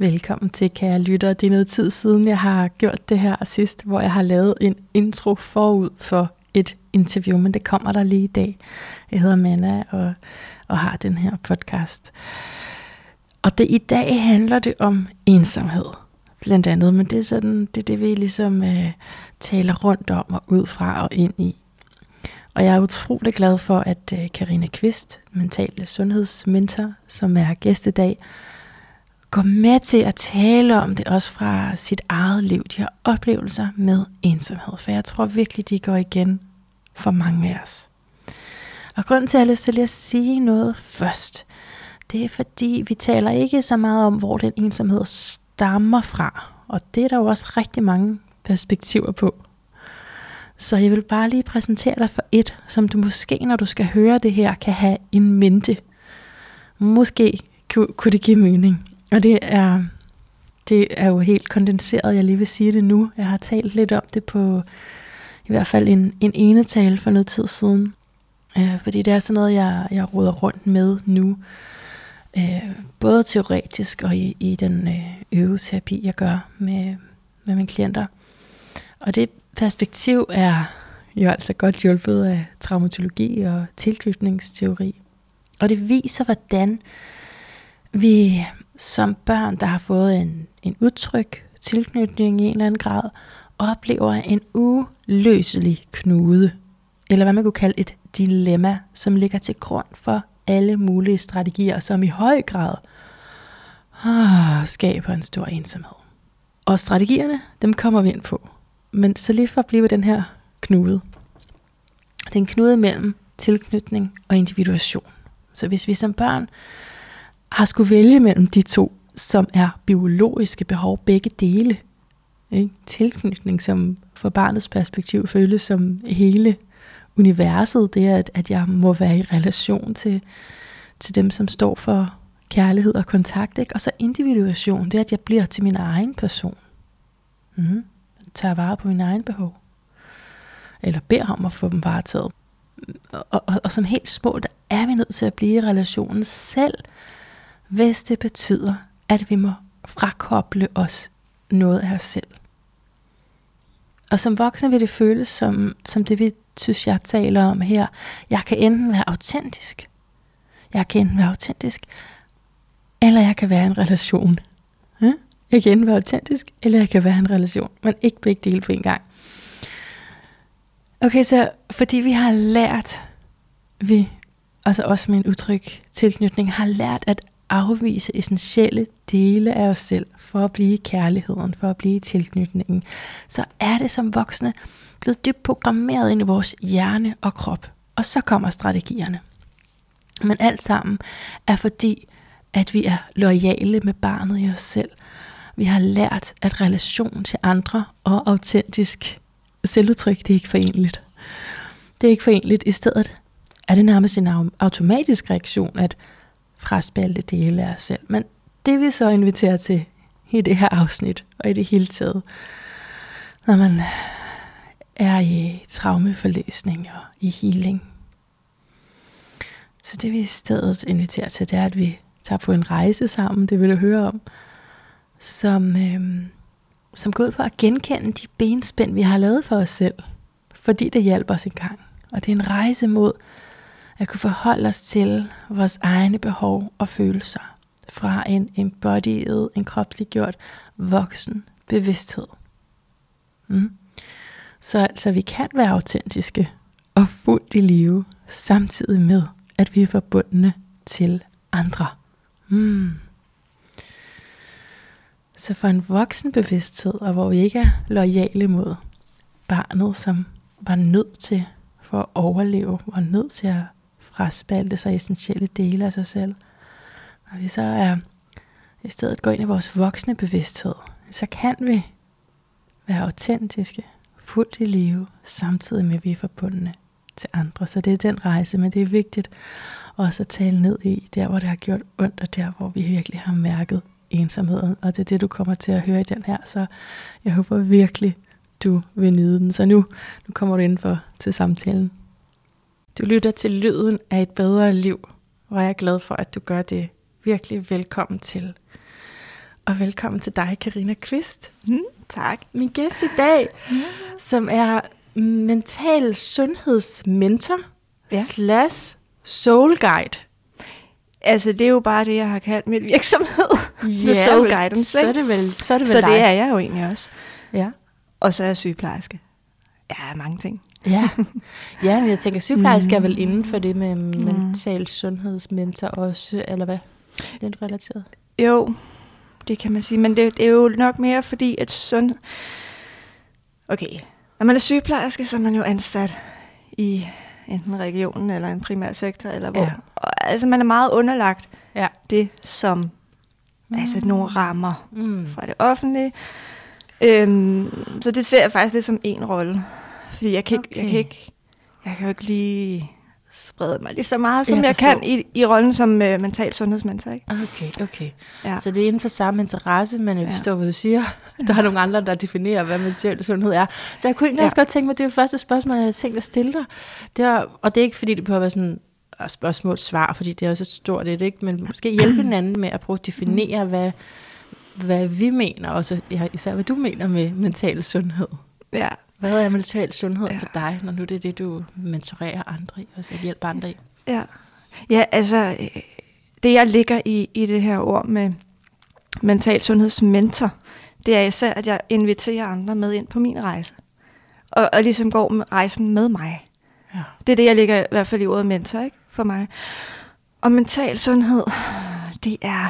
Velkommen til, kære lytter. Det er noget tid siden, jeg har gjort det her sidst, hvor jeg har lavet en intro forud for et interview, men det kommer der lige i dag. Jeg hedder Manna og, og har den her podcast. Og det i dag handler det om ensomhed, blandt andet, men det er sådan, det, er det vi ligesom øh, taler rundt om og ud fra og ind i. Og jeg er utrolig glad for, at øh, Karina Kvist, mental sundhedsmentor, som er gæst i dag, går med til at tale om det også fra sit eget liv, de her oplevelser med ensomhed. For jeg tror virkelig, de går igen for mange af os. Og grunden til, at jeg har lyst til at sige noget først, det er fordi, vi taler ikke så meget om, hvor den ensomhed stammer fra. Og det er der jo også rigtig mange perspektiver på. Så jeg vil bare lige præsentere dig for et, som du måske, når du skal høre det her, kan have en mente. Måske kunne det give mening. Og det er, det er jo helt kondenseret, jeg lige vil sige det nu. Jeg har talt lidt om det på i hvert fald en, en ene tale for noget tid siden. Øh, fordi det er sådan noget, jeg, jeg råder rundt med nu. Øh, både teoretisk og i, i den øh, øveterapi, jeg gør med, med mine klienter. Og det perspektiv er jo altså godt hjulpet af traumatologi og tilknytningsteori. Og det viser, hvordan vi som børn, der har fået en, en udtryk tilknytning i en eller anden grad, oplever en uløselig knude, eller hvad man kunne kalde et dilemma, som ligger til grund for alle mulige strategier, som i høj grad ah, skaber en stor ensomhed. Og strategierne, dem kommer vi ind på. Men så lige for at blive den her knude. Den knude mellem tilknytning og individuation. Så hvis vi som børn har skulle vælge mellem de to, som er biologiske behov, begge dele, ikke? tilknytning, som fra barnets perspektiv føles som hele universet, det er, at, at jeg må være i relation til, til dem, som står for kærlighed og kontakt. Ikke? Og så individuation, det er, at jeg bliver til min egen person. Mm tager vare på min egen behov. Eller beder om at få dem varetaget. Og, og, og som helt små, der er vi nødt til at blive i relationen selv, hvis det betyder, at vi må frakoble os noget af os selv. Og som voksne vil det føles som, som det, vi synes, jeg taler om her. Jeg kan enten være autentisk. Jeg kan enten være autentisk, eller jeg kan være en relation. Hm? Jeg kan enten være autentisk, eller jeg kan være en relation. Men ikke begge dele på en gang. Okay, så fordi vi har lært, vi, altså også med en udtryk tilknytning, har lært at afvise essentielle dele af os selv for at blive kærligheden, for at blive tilknytningen, så er det som voksne blevet dybt programmeret ind i vores hjerne og krop. Og så kommer strategierne. Men alt sammen er fordi, at vi er loyale med barnet i os selv, vi har lært, at relation til andre og autentisk selvudtryk, det er ikke forenligt. Det er ikke forenligt. I stedet er det nærmest en automatisk reaktion at fraspalte dele af os selv. Men det vi så inviterer til i det her afsnit, og i det hele taget, når man er i traumeforløsning og i healing. Så det vi i stedet inviterer til, det er, at vi tager på en rejse sammen, det vil du høre om, som, øh, som går ud på at genkende de benspænd, vi har lavet for os selv, fordi det hjælper os engang. Og det er en rejse mod at kunne forholde os til vores egne behov og følelser fra en embodied, en kropsliggjort, voksen bevidsthed. Mm. Så altså, vi kan være autentiske og fuldt i live, samtidig med, at vi er forbundne til andre. Mm. Så for en voksen bevidsthed, og hvor vi ikke er lojale mod barnet, som var nødt til for at overleve, var nødt til at fraspalte sig essentielle dele af sig selv. Og vi så er i stedet går ind i vores voksne bevidsthed, så kan vi være autentiske, fuldt i live, samtidig med at vi er forbundne til andre. Så det er den rejse, men det er vigtigt også at tale ned i, der hvor det har gjort ondt, og der hvor vi virkelig har mærket ensomheden, og det er det, du kommer til at høre i den her, så jeg håber virkelig, du vil nyde den. Så nu, nu kommer du indenfor til samtalen. Du lytter til lyden af et bedre liv, og jeg er glad for, at du gør det. Virkelig velkommen til. og velkommen til dig, Karina Kvist. Mm, tak. Min gæst i dag, ja. som er mental sundhedsmentor ja. slash soul guide. Altså, det er jo bare det, jeg har kaldt mit virksomhed. Ja, soul guidance, så er det vel, så er det vel Så dig. det er jeg jo egentlig også. Ja. Og så er jeg sygeplejerske. Ja, mange ting. Ja, ja men jeg tænker, sygeplejerske er vel inden for det med mm. mental sundhedsmentor også, eller hvad? Er relateret. Jo, det kan man sige, men det, det er jo nok mere fordi, at sund... Okay, når man er sygeplejerske, så er man jo ansat i enten regionen eller en primær sektor, eller hvor. Ja. Og, altså, man er meget underlagt Ja. det, som mm. altså nogle rammer Mm. fra det offentlige. Øhm, så det ser jeg faktisk lidt som en rolle. Fordi jeg kan, ikke, jeg Okay. kan ikke, jeg kan jo ikke lige sprede mig lige så meget, som Jeg jeg, kan i, i rollen som øh, mental sundhedsmentor. Ikke? Okay, okay. Ja. Så det er inden for samme interesse, men jeg Ja. forstår, hvad du siger. Der er nogle andre, der definerer, hvad mental sundhed er. Så jeg kunne egentlig Ja. også godt tænke mig, det er det første spørgsmål, jeg havde tænkt at stille dig. Det er, og det er ikke, fordi det behøver at være sådan et spørgsmål-svar, fordi det er også et stort et, ikke? men måske hjælpe hinanden med at prøve at definere, hvad, hvad vi mener, og ja, især hvad du mener med mental sundhed. ja. Hvad er mental sundhed Ja. for dig, når nu det er det, du mentorerer andre i, altså hjælper andre i? Ja, ja altså, øh, det jeg ligger i, i det her ord med mental sundhedsmentor, det er især, at jeg inviterer andre med ind på min rejse. Og, og ligesom går med rejsen med mig. Ja. Det er det, jeg ligger i hvert fald i ordet mentor, ikke? For mig. Og mental sundhed, det er,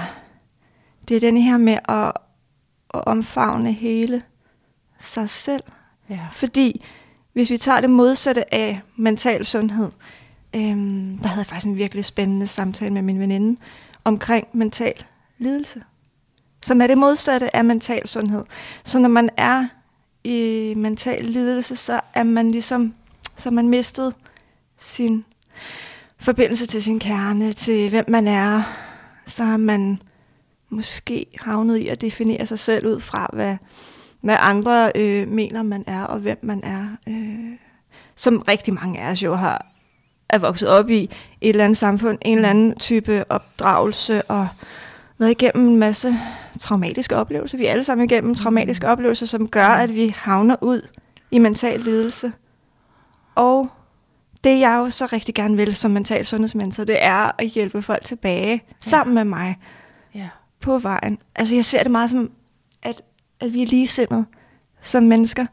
det er den her med at, at omfavne hele sig selv. Ja. Fordi hvis vi tager det modsatte af mental sundhed, øhm, der havde jeg faktisk en virkelig spændende samtale med min veninde omkring mental lidelse, som er det modsatte af mental sundhed. Så når man er i mental lidelse, så er man ligesom, så man mistet sin forbindelse til sin kerne, til hvem man er. Så har man måske havnet i at definere sig selv ud fra, hvad, hvad andre øh, mener, man er, og hvem man er. Øh, som rigtig mange af os jo har er vokset op i et eller andet samfund, en eller anden type opdragelse, og været igennem en masse traumatiske oplevelser. Vi er alle sammen igennem traumatiske oplevelser, som gør, at vi havner ud i mental lidelse. Og det jeg jo så rigtig gerne vil som mental sundhedsmentor, det er at hjælpe folk tilbage sammen med mig Ja. på vejen. Altså jeg ser det meget som, at, vi er ligesindede som mennesker,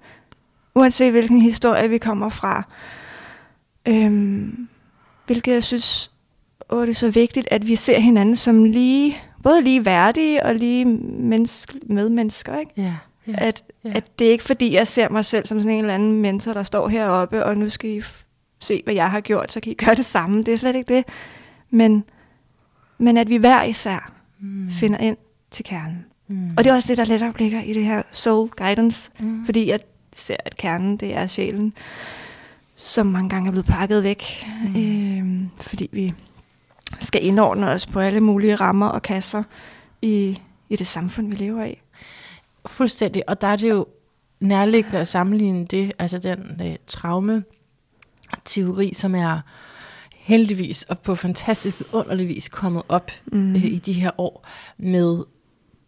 uanset hvilken historie vi kommer fra. Øhm, hvilket jeg synes, åh, det er så vigtigt, at vi ser hinanden som lige, både lige værdige og lige menneske, medmennesker. Ikke? Ja. ja. At, ja. at det er ikke fordi, jeg ser mig selv som sådan en eller anden mentor, der står heroppe, og nu skal I se, hvad jeg har gjort, så kan I gøre det samme. Det er slet ikke det. Men, men at vi hver især mm. finder ind til kernen. Mm. Og det er også det, der lettere ligger i det her soul guidance, Mm. fordi jeg ser, at kernen, det er sjælen, som mange gange er blevet pakket væk, Mm. øhm, fordi vi skal indordne os på alle mulige rammer og kasser i, i det samfund, vi lever i. Fuldstændig. Og der er det jo nærliggende at sammenligne det, altså den øh, traume-teori, som er heldigvis og på fantastisk underlig vis kommet op mm. øh, i de her år med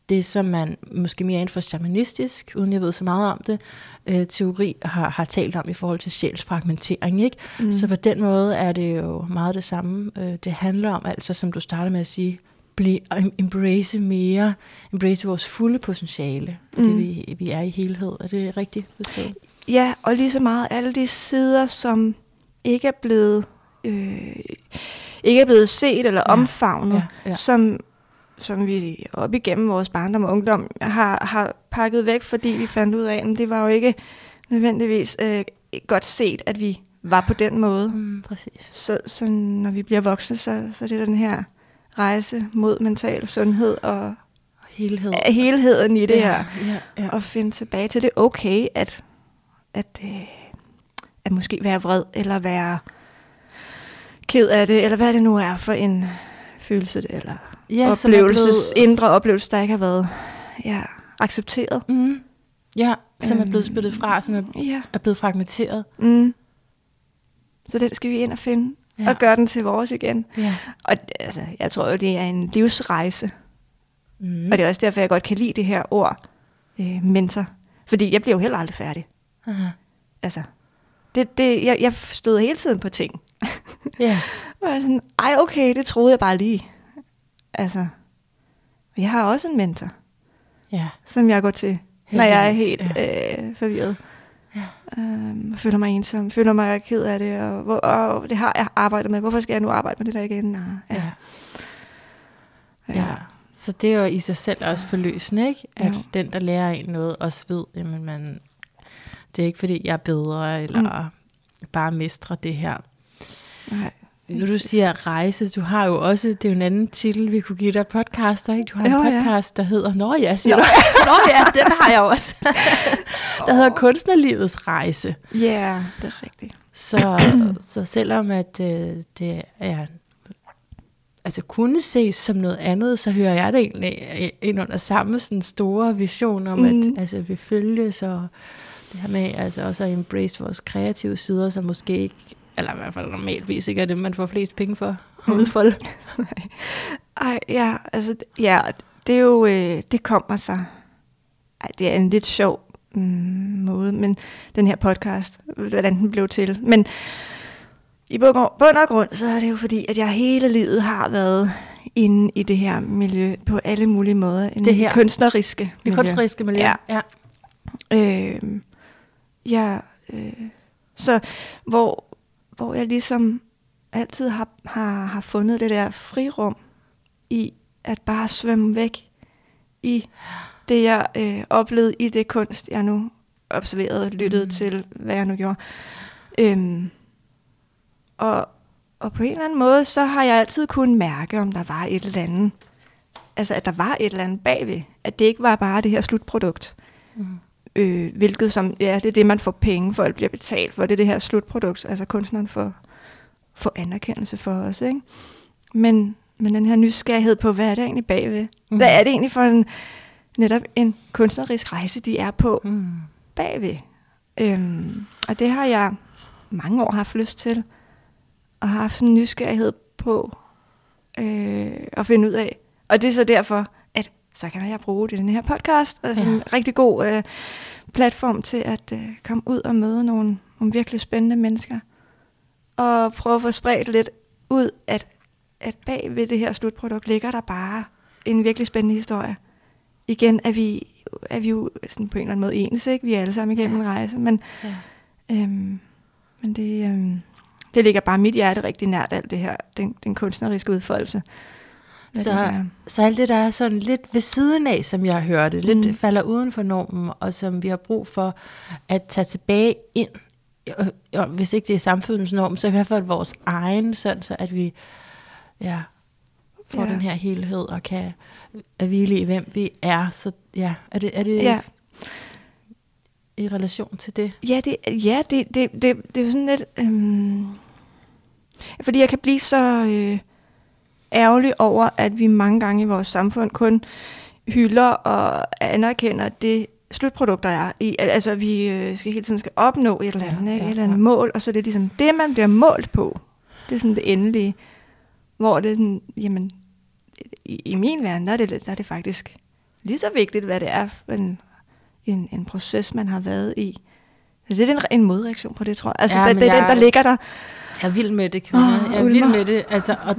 det, som man måske mere inden for shamanistisk, uden jeg ved så meget om det, øh, teori har, har talt om i forhold til sjælsfragmentering. Ikke? Mm. Så på den måde er det jo meget det samme. Øh, det handler om, altså som du starter med at sige, blive, em- embrace mere, embrace vores fulde potentiale, mm. det vi, vi er i helhed. Er det rigtigt forstået? Ja, og lige så meget alle de sider, som ikke er blevet, øh, ikke er blevet set eller Ja, omfavnet, ja, ja. som som vi op igennem vores barndom og ungdom har, har pakket væk, fordi vi fandt ud af, at det var jo ikke nødvendigvis øh, godt set, at vi var på den måde. Mm, præcis. Så, så når vi bliver voksne, så, så er det den her rejse mod mental sundhed og Helhed. helheden i det ja, her. Ja, ja. Og finde tilbage til det okay, at, at, øh, at måske være vred, eller være ked af det, eller hvad det nu er for en følelse, eller ja, er oplevelses, blevet- indre oplevelse, der ikke har været ja, accepteret. Mm. Ja, som er Øhm, blevet spillet fra, som er, Ja. er blevet fragmenteret. Mm. Så den skal vi ind og finde, Ja. og gøre den til vores igen. Ja. Og altså, jeg tror jo, det er en livsrejse Mm. Og det er også derfor, jeg godt kan lide det her ord, øh, mentor. Fordi jeg bliver jo heller aldrig færdig. Aha. Altså, det, det, jeg, jeg stod hele tiden på ting. Ja. Og jeg er sådan, ej okay, det troede jeg bare lige. Altså, jeg har også en mentor, Ja. som jeg går til, når jeg er Heldigvis, helt øh, forvirret. Ja. Øhm, føler mig ensom, føler mig ked af det, og, hvor, og det har jeg arbejdet med. Hvorfor skal jeg nu arbejde med det der igen? Og, Ja. ja. ja. Så det er jo i sig selv også forløsende, ikke? At Jo. den, der lærer en noget, også ved, jamen man, det er ikke fordi, jeg er bedre, eller mm. bare mestrer det her. Nej. Nu du siger rejse, du har jo også, det er jo en anden titel, vi kunne give dig podcaster, ikke? Du har en Jo, ja. podcast, der hedder, Nå ja, siger Nå. du. Nå ja, den har jeg også. der hedder Kunstnerlivets Rejse. Ja, yeah, det er rigtigt. Så, så selvom at øh, det er altså kunne ses som noget andet, så hører jeg det egentlig ind under samme sådan store vision om, mm. Mhm. at altså, vi følges, og det her med altså også at embrace vores kreative sider, som måske ikke, eller i hvert fald normalvis ikke er det, man får flest penge for at udfolde. Ej, ja, altså, ja, det er jo, øh, det kommer sig. Ej, det er en lidt sjov mm, måde, men den her podcast, hvordan den blev til. Men i bund og grund, så er det jo fordi, at jeg hele livet har været inde i det her miljø på alle mulige måder. Det her. kunstneriske Det miljø. kunstneriske miljø. Ja. ja. Øh, ja, øh, så hvor, hvor jeg ligesom altid har, har, har fundet det der frirum i at bare svømme væk i det, jeg øh, oplevede i det kunst, jeg nu observerede, lyttede Mm. til, hvad jeg nu gjorde. Øhm, og, og på en eller anden måde, så har jeg altid kunnet mærke, om der var et eller andet, altså at der var et eller andet bagved, at det ikke var bare det her slutprodukt. Mm. Øh, hvilket som, ja, det er det, man får penge for, eller bliver betalt for. Det er det her slutprodukt, altså kunstneren får, får anerkendelse for os, ikke? Men, men den her nysgerrighed på, hvad er det egentlig bagved? Mm. Hvad er det egentlig for en, netop en kunstnerisk rejse, de er på Mm. bagved? Øhm, og det har jeg mange år haft lyst til, og har haft sådan en nysgerrighed på øh, at finde ud af. Og det er så derfor, så kan jeg bruge det i den her podcast, altså Ja. en rigtig god øh, platform til at øh, komme ud og møde nogle, nogle virkelig spændende mennesker, og prøve at få spredt lidt ud, at, at bag ved det her slutprodukt ligger der bare en virkelig spændende historie. Igen er vi, er vi jo sådan på en eller anden måde ens, ikke? Vi er alle sammen igennem Ja. en rejse, men, Ja. øhm, men det, øhm, det ligger bare mit hjerte rigtig nært, alt det her, den, den kunstneriske udfoldelse. Så-. Så alt det, der er sådan lidt ved siden af, som jeg hørte, lidt Mm. falder uden for normen, og som vi har brug for at tage tilbage ind, og, hvis ikke det er samfundets norm, så i hvert fald vores egen, sådan så at vi ja, får Ja. den her helhed og kan hvile i, hvem vi er. Så ja, er det, er det Ja. i relation til det? Ja, det, ja det, det, det, det er jo sådan lidt... Øhm, fordi jeg kan blive så øh, ærgerlig over, at vi mange gange i vores samfund kun hylder og anerkender det slutprodukt, der er. I, altså, vi øh, skal hele tiden skal opnå et eller andet, Ja, ja, ikke? ja, et eller andet ja. mål, og så er det ligesom det, man bliver målt på. Det er sådan det endelige. Hvor det er sådan, jamen, i, i min verden, der er, det, der er det faktisk lige så vigtigt, hvad det er for en, en, en proces, man har været i. Det er en, en modreaktion på det, tror jeg. Altså, Ja, det, det er den, jeg- der ligger der. Jeg er vild med det, kvinder. Åh, jeg er vild med det. Altså, og,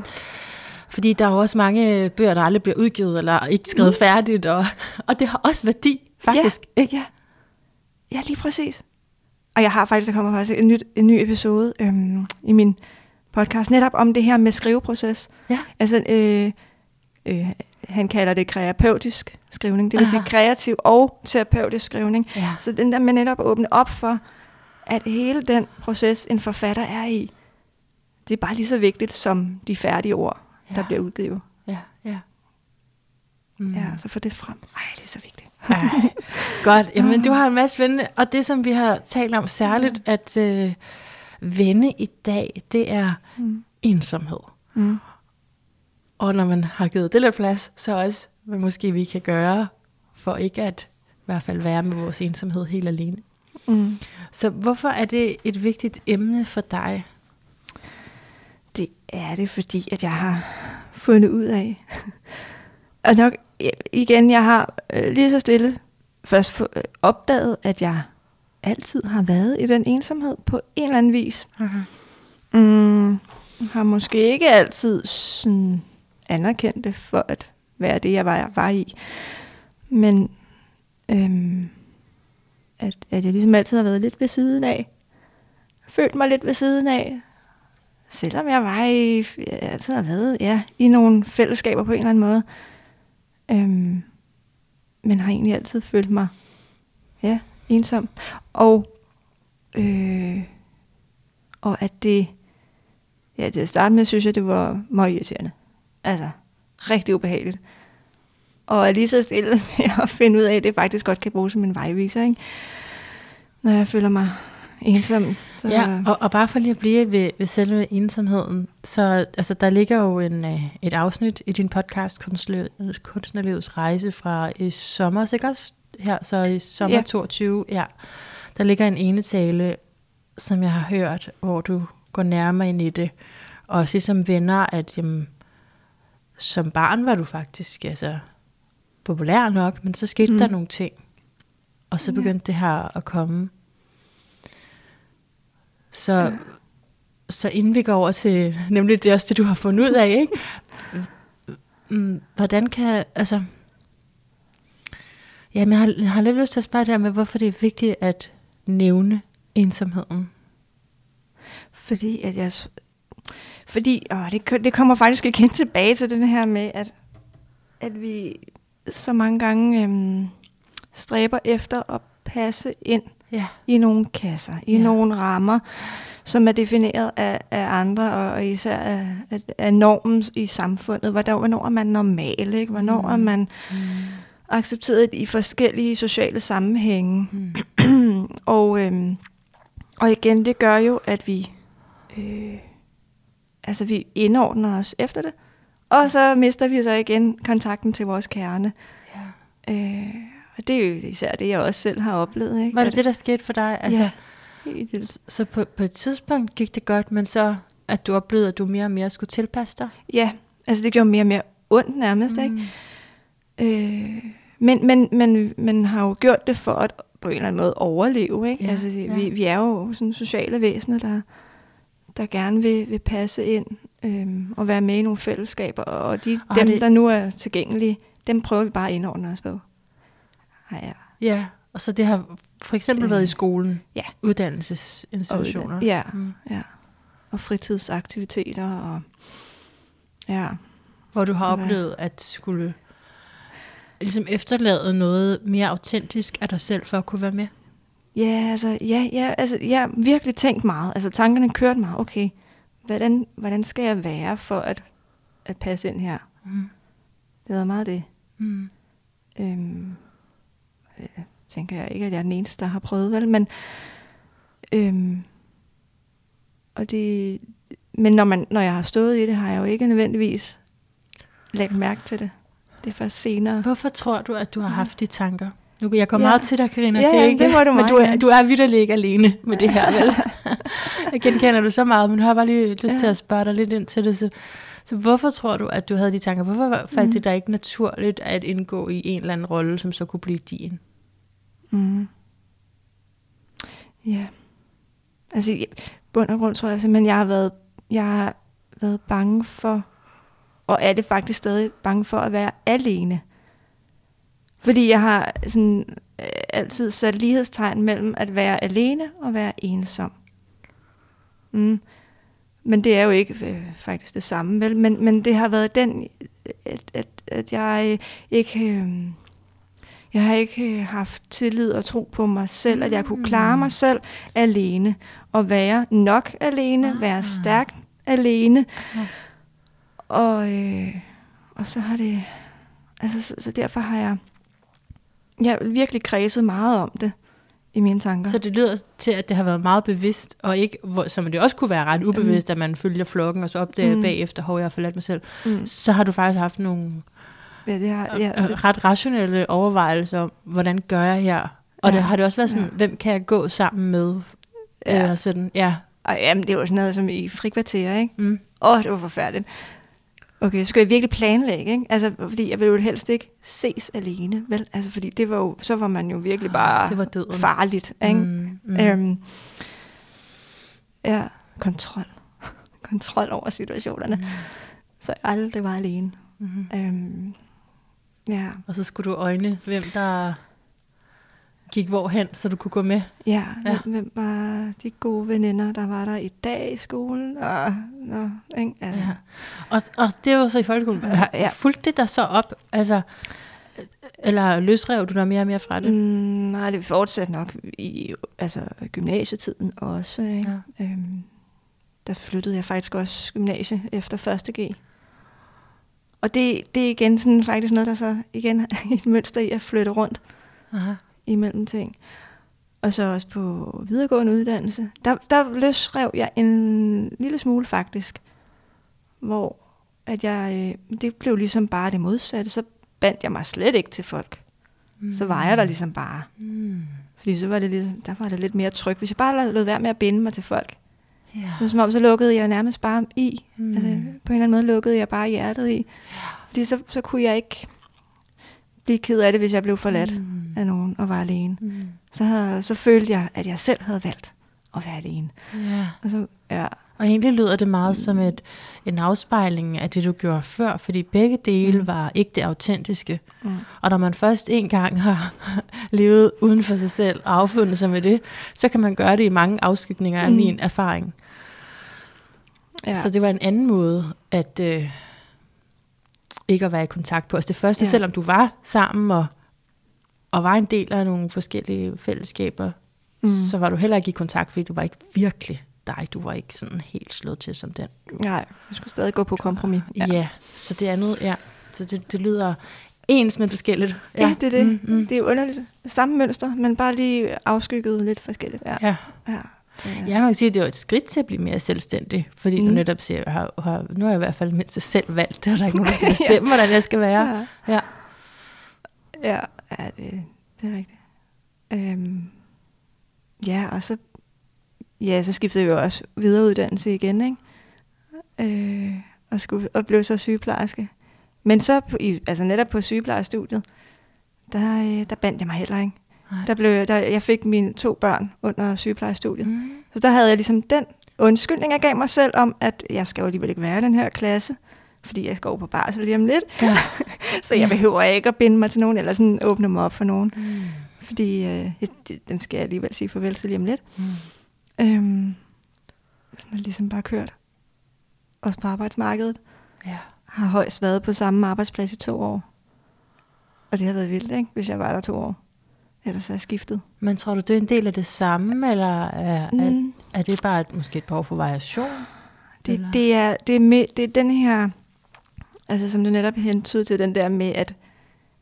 fordi der er jo også mange bøger, der aldrig bliver udgivet, eller ikke skrevet færdigt, og, og det har også værdi, faktisk. ikke? Ja. ja, lige præcis. Og jeg har faktisk, der kommer faktisk en, nyt, en ny episode øhm, i min podcast, netop om det her med skriveproces. Ja. Altså, øh, øh, han kalder det terapeutisk skrivning, det vil sige kreativ og terapeutisk skrivning. Ja. Så den der med netop at åbne op for, at hele den proces, en forfatter er i, det er bare lige så vigtigt som de færdige ord, ja. der bliver udgivet. Ja, ja. Mm. Ja, så få det frem. Ej, det er så vigtigt. Ej, godt. Jamen, du har en masse spændende, og det, som vi har talt om særligt, at øh, vende i dag, det er Mm. ensomhed. Mm. Og når man har givet det lidt plads, så også, hvad måske vi kan gøre, for ikke at i hvert fald være med vores ensomhed helt alene. Mm. Så hvorfor er det et vigtigt emne for dig? Er det, fordi at jeg har fundet ud af, og nok igen, jeg har øh, lige så stille først øh, opdaget, at jeg altid har været i den ensomhed på en eller anden vis. Mm-hmm. Mm, har måske ikke altid sådan anerkendt det for at være det, jeg var, var i. Men øhm, at, at jeg ligesom altid har været lidt ved siden af. Følt mig lidt ved siden af. Selvom jeg var i, jeg altid har været ja, i nogle fællesskaber på en eller anden måde. Øhm, men har egentlig altid følt mig ja, ensom. Og, øh, og at det, ja, til at starte med, synes jeg, det var meget irriterende. Altså, rigtig ubehageligt. Og er lige så stille med at finde ud af, at det faktisk godt kan bruges som en vejviser, ikke? Når jeg føler mig ensom. Så Ja, og, og bare for lige at blive ved, ved selve ensomheden, så altså, der ligger jo en, øh, et afsnit i din podcast, Kunstnerlivets, rejse fra i sommer, ikke også? Her, så i sommer Ja. ja. 22, ja. Der ligger en enetale, som jeg har hørt, hvor du går nærmere ind i det, og også ligesom venner, at jamen, som barn var du faktisk altså, populær nok, men så skete Mm. der nogle ting, og så Ja. begyndte det her at komme. Så, Ja. så inden vi går over til, nemlig det også det, du har fundet ud af, ikke? Mm, Hvordan kan, altså... Jamen, jeg har, jeg har lidt lyst til at spørge dig med, hvorfor det er vigtigt at nævne ensomheden. Fordi at jeg... Fordi, åh, det, det kommer faktisk igen tilbage til den her med, at, at vi så mange gange øhm, stræber efter at passe ind Ja. i nogle kasser, i Ja. nogle rammer, som er defineret af, af andre, og, og især af, af, af normen i samfundet. Hvornår, hvornår er man normal, ikke? Hvornår Mm. er man Mm. accepteret i forskellige sociale sammenhænge. Mm. og, øhm, og igen, det gør jo, at vi, øh, altså vi indordner os efter det. Og så mister vi så igen kontakten til vores kerne. Ja. Øh, og det er jo især det, jeg også selv har oplevet. Ikke? Var det At- det, der skete for dig? Altså, Ja, helt vildt. Så, på, på et tidspunkt gik det godt, men så at du oplevede, at du mere og mere skulle tilpasse dig? Ja, altså det gjorde mere og mere ondt nærmest, mm. ikke? Øh, men, men, men man har jo gjort det for at på en eller anden måde overleve, ikke? Ja, altså, ja. vi, vi er jo sådan sociale væsener, der, der gerne vil, vil passe ind øhm, og være med i nogle fællesskaber, og de, Og dem, det- der nu er tilgængelige, dem prøver vi bare at indordne os på. Ej, ja. Ja, og så det har for eksempel Øh, været i skolen? ja. Uddannelsesinstitutioner? Og ja. Mm. ja. Og fritidsaktiviteter, og ja. Hvor du har Ja. oplevet at skulle ligesom efterlade noget mere autentisk af dig selv, for at kunne være med? Ja, altså, ja, ja, altså, jeg har virkelig tænkt meget. Altså, tankerne kørte meget. Okay, hvordan, hvordan skal jeg være for at, at passe ind her? Mm. Det har været meget det. Mm. Øhm, øh, tænker jeg ikke, at jeg er den eneste, der har prøvet, vel? Men, øhm, og det, men når, man, når jeg har stået i det, har jeg jo ikke nødvendigvis lagt mærke til det. Det er først senere. Hvorfor tror du, at du har haft de tanker? Nu, jeg går Ja. meget til dig, Karina. Ja, det er ikke, det må du men du er, du er vidderlig ikke alene med det her, vel? jeg genkender du så meget, men jeg har bare lige lyst Ja. til at spørge dig lidt ind til det. Så, så hvorfor tror du, at du havde de tanker? Hvorfor faldt Mhm. det dig ikke naturligt at indgå i en eller anden rolle, som så kunne blive din? Mm. Ja. Altså, i bund og grund tror jeg simpelthen, jeg har været, jeg har været bange for, og er det faktisk stadig bange for at være alene. Fordi jeg har sådan, øh, altid sat lighedstegn mellem at være alene og være ensom. Mm. Men det er jo ikke øh, faktisk det samme, vel? Men, men det har været den, at, at, at jeg ikke... Øh, jeg har ikke øh, haft tillid og tro på mig selv, at jeg kunne klare mig selv alene. Og være nok alene, være Ah. stærk alene. Ja. Og, øh, og så har det... Altså, så, så derfor har jeg... Jeg har virkelig kredset meget om det i mine tanker. Så det lyder til, at det har været meget bevidst, og ikke, hvor, som det også kunne være ret ubevidst, at man følger flokken, og så opdager Mm. mm. bagefter, hvor jeg har forladt mig selv. mm. Så har du faktisk haft nogle ja, det har, ja, ja, det, ret rationelle overvejelser om, hvordan gør jeg her? Og Ja. det har det også været sådan, Ja. hvem kan jeg gå sammen med? Ja. Ja. Øh, sådan, ja. og, jamen, det var sådan noget som i frikvarter, ikke? Mm. Åh, oh, det var forfærdeligt. okay, så skal jeg virkelig planlægge, ikke? Altså, fordi jeg ville jo helst ikke ses alene, vel? Altså, fordi det var jo, så var man jo virkelig bare Det var døden. farligt, ikke? Mm, mm. Øhm, ja, kontrol. kontrol over situationerne. Mm. Så jeg aldrig var alene. Mm. Øhm, ja, Og så skulle du øjne, hvem der gik hvorhen, så du kunne gå med. ja, Ja. ja. Hvem, var de gode veninder, der var der i dag i skolen? Og, og, ikke? Altså, Ja. Og, og det jo så i folkeskolen. Ja. Har, fulgte det der så op? Altså, eller løsrev du dig mere og mere fra det? Mm, nej, det fortsatte nok i altså, gymnasietiden også. Ikke? Ja. Øhm, der flyttede jeg faktisk også gymnasie efter 1. G. Og det, det er igen sådan faktisk noget, der så igen et mønster i at flytte rundt Aha. imellem ting. Og så også på videregående uddannelse. Der, der løsrev jeg en lille smule faktisk, hvor at jeg, øh, det blev ligesom bare det modsatte. Så bandt jeg mig slet ikke til folk. Mm. Så var jeg der ligesom bare. Mm. Fordi så var det lidt, der var det lidt mere tryg. Hvis jeg bare lod være med at binde mig til folk. Ja. Det var som om, så lukkede jeg nærmest bare i. Mm. Altså, på en eller anden måde lukkede jeg bare hjertet i. Fordi så, så kunne jeg ikke blive ked af det, hvis jeg blev forladt mm. af nogen og var alene. Mm. Så, havde, så følte jeg, at jeg selv havde valgt at være alene. Ja. Og så, ja, Og egentlig lyder det meget som et, en afspejling af det, du gjorde før, fordi begge dele Mm. var ikke det autentiske. mm. Og når man først en gang har levet uden for sig selv og affundet sig med det, så kan man gøre det i mange afskygninger af Mm. min erfaring. ja. Så det var en anden måde at øh, ikke at være i kontakt på. Altså det første, ja. Selvom du var sammen og, og var en del af nogle forskellige fællesskaber. Mm. så var du heller ikke i kontakt, fordi du var ikke virkelig dig. Du var ikke sådan helt slået til som den. Nej, jeg skulle stadig gå på kompromis. Ja, ja så det andet, ja. Så det, det lyder ens, men forskelligt. ja. ja det er det. Mm, mm. Det er underligt. Samme mønster, men bare lige afskygget lidt forskelligt. Ja. Ja. ja. ja. Man kan sige, at det var et skridt til at blive mere selvstændig, fordi mm. du Mm. netop siger, jeg har, har, nu har jeg i hvert fald mindst selv valgt det, og der er ikke nogen, der skal bestemme, ja. hvordan jeg skal være. Ja. Ja. Ja, ja det, det er rigtigt. Øhm, ja, og så, ja, så skiftede jeg jo også videreuddannelse igen, ikke? Øh, og, skulle, og blev så sygeplejerske. Men så, på, i, altså netop på sygeplejerstudiet, der, øh, der bandt jeg mig heller ikke. Nej. Der blev, der, jeg fik mine to børn under sygeplejerstudiet. Mm. Så der havde jeg ligesom den undskyldning, jeg gav mig selv om, at jeg skal jo alligevel ikke være i den her klasse, fordi jeg går på barsel lige om lidt. Ja. Så jeg behøver ikke at binde mig til nogen, eller sådan åbne mig op for nogen. Mm. Fordi øh, dem skal jeg alligevel sige farvel til lige om lidt. Mm. Øhm, sådan er ligesom bare kørt. Også på arbejdsmarkedet. Ja. Har højst været på samme arbejdsplads i to år. Og det har været vildt, ikke? hvis jeg var der to år. Ellers har jeg skiftet. Men tror du, det er en del af det samme, eller er, mm. er, er det bare et, måske et behov for variation? Det, Eller? det, er, det, er med, det er den her, altså som du netop hentede til den der med, at,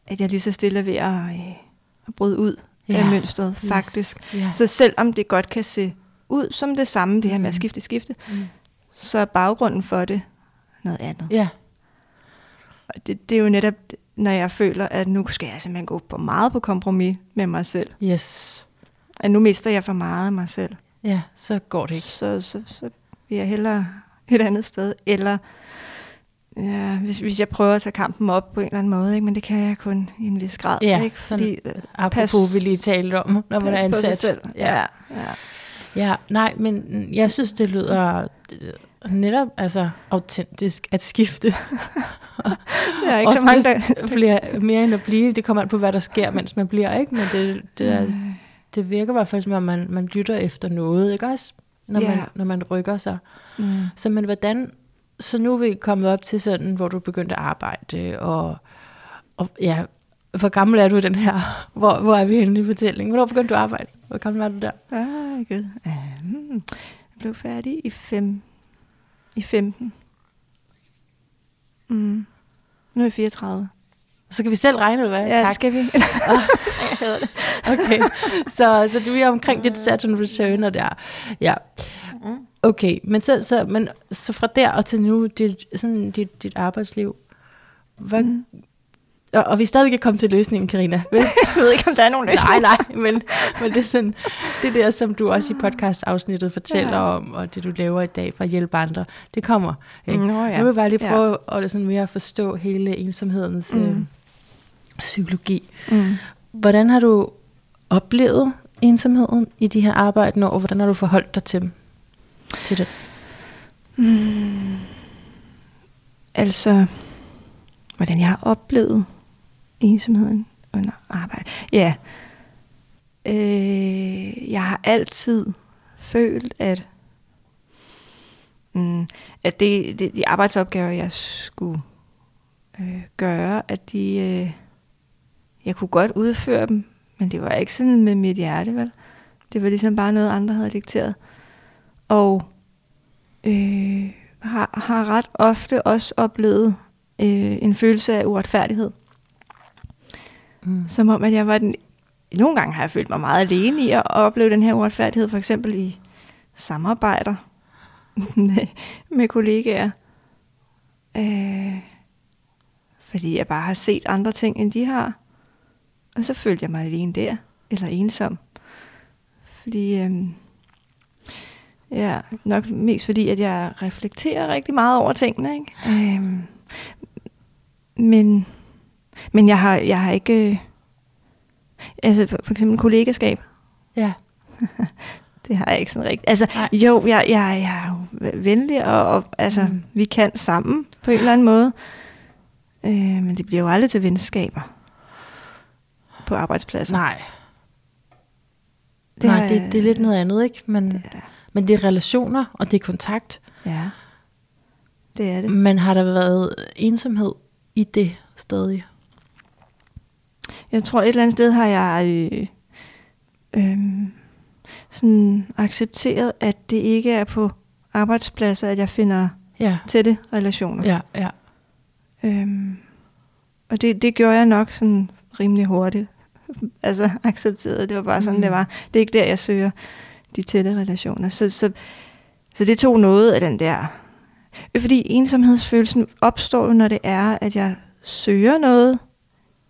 at jeg lige så stille er ved at, øh, at bryde ud ja. af mønstret, faktisk. Yes. Ja. Så selvom det godt kan se ud som det samme, det her med at Mm. skifte, skifte, Mm. så er baggrunden for det noget andet. Ja. Og det, det er jo netop, når jeg føler, at nu skal jeg simpelthen gå på meget på kompromis med mig selv. Yes. At nu mister jeg for meget af mig selv. Ja, så går det ikke. Så, så, så vil jeg hellere et andet sted. Eller ja, hvis, hvis jeg prøver at tage kampen op på en eller anden måde, ikke? men det kan jeg kun i en vis grad. Ja, ikke? sådan Fordi, øh, Apropos, vi lige talte om, når man er pas ansat. selv. Ja. Ja, ja. Ja, nej, men jeg synes, det lyder øh, netop altså, autentisk at skifte. Der er ikke så mange. Oftest flere, mere end at blive. Det kommer an på, hvad der sker, mens man bliver, ikke? Men det, det, er, det virker i hvert fald, som om man, man lytter efter noget, ikke også? Når, Ja. man, når man rykker sig. Mm. Så men hvordan, så nu er vi kommet op til sådan, hvor du begyndte at arbejde, og, og ja, hvor gammel er du i den her? Hvor, hvor er vi henne i fortællingen? Hvornår begyndte du at arbejde? Hvor gammel var du der? Ah, gud. Um, jeg blev færdig i, fem, i 15. Mm. Nu er jeg 34. Så kan vi selv regne, eller hvad? Ja, tak. skal vi. Okay, så, så du er omkring dit Saturn return og der. Ja. Okay, men så, så, men så fra der og til nu, dit, sådan dit, dit arbejdsliv, hvad, Mm. Og, og vi stadig kan komme til løsningen, Karina. jeg ved ikke, om der er nogen løsning. Nej, nej, men, men det er sådan, det der, som du også i podcast-afsnittet fortæller ja. om, og det du laver i dag for at hjælpe andre, det kommer. Ikke? Nå, ja. Nu vil jeg bare lige prøve ja. at sådan mere forstå hele ensomhedens mm. øh, psykologi. Mm. Hvordan har du oplevet ensomheden i de her arbejdende år, og hvordan har du forholdt dig til, til det? Mm. Altså, hvordan jeg har oplevet ensomheden under arbejde. Ja, øh, jeg har altid følt, at, mm, at det, det, de arbejdsopgaver, jeg skulle øh, gøre, at de, øh, jeg kunne godt udføre dem, men det var ikke sådan med mit hjerte, vel? Det var ligesom bare noget, andre havde dikteret. Og øh, har, har ret ofte også oplevet øh, en følelse af uretfærdighed. Mm. Som om, at jeg var den... Nogle gange har jeg følt mig meget alene i at opleve den her uretfærdighed, for eksempel i samarbejder med, med kollegaer. Øh, fordi jeg bare har set andre ting, end de har. Og så følte jeg mig alene der, eller ensom. Fordi, øh, ja, nok mest fordi, at jeg reflekterer rigtig meget over tingene. Ikke? Øh, men, men jeg har, jeg har ikke... Øh, altså for, for eksempel kollegaskab. Ja. det har jeg ikke sådan rigtigt. Altså, Nej. jo, jeg, jeg, jeg er jo venlig, og, og altså, mm. vi kan sammen på en eller anden måde. Øh, men det bliver jo aldrig til venskaber på arbejdspladsen. Nej. Det Nej, er, det, det er lidt noget andet, ikke? Men, det er, men det er relationer, og det er kontakt. Ja, det er det. Men har der været ensomhed i det stadig? Jeg tror et eller andet sted har jeg øh, øh, sådan accepteret, at det ikke er på arbejdspladser, at jeg finder ja. tætte relationer. Ja, ja. Øhm, og det, det gjorde jeg nok sådan rimelig hurtigt. altså accepteret, det var bare sådan, mm. det var. Det er ikke der, jeg søger de tætte relationer. Så, så, så det tog noget af den der fordi ensomhedsfølelsen opstår når det er, at jeg søger noget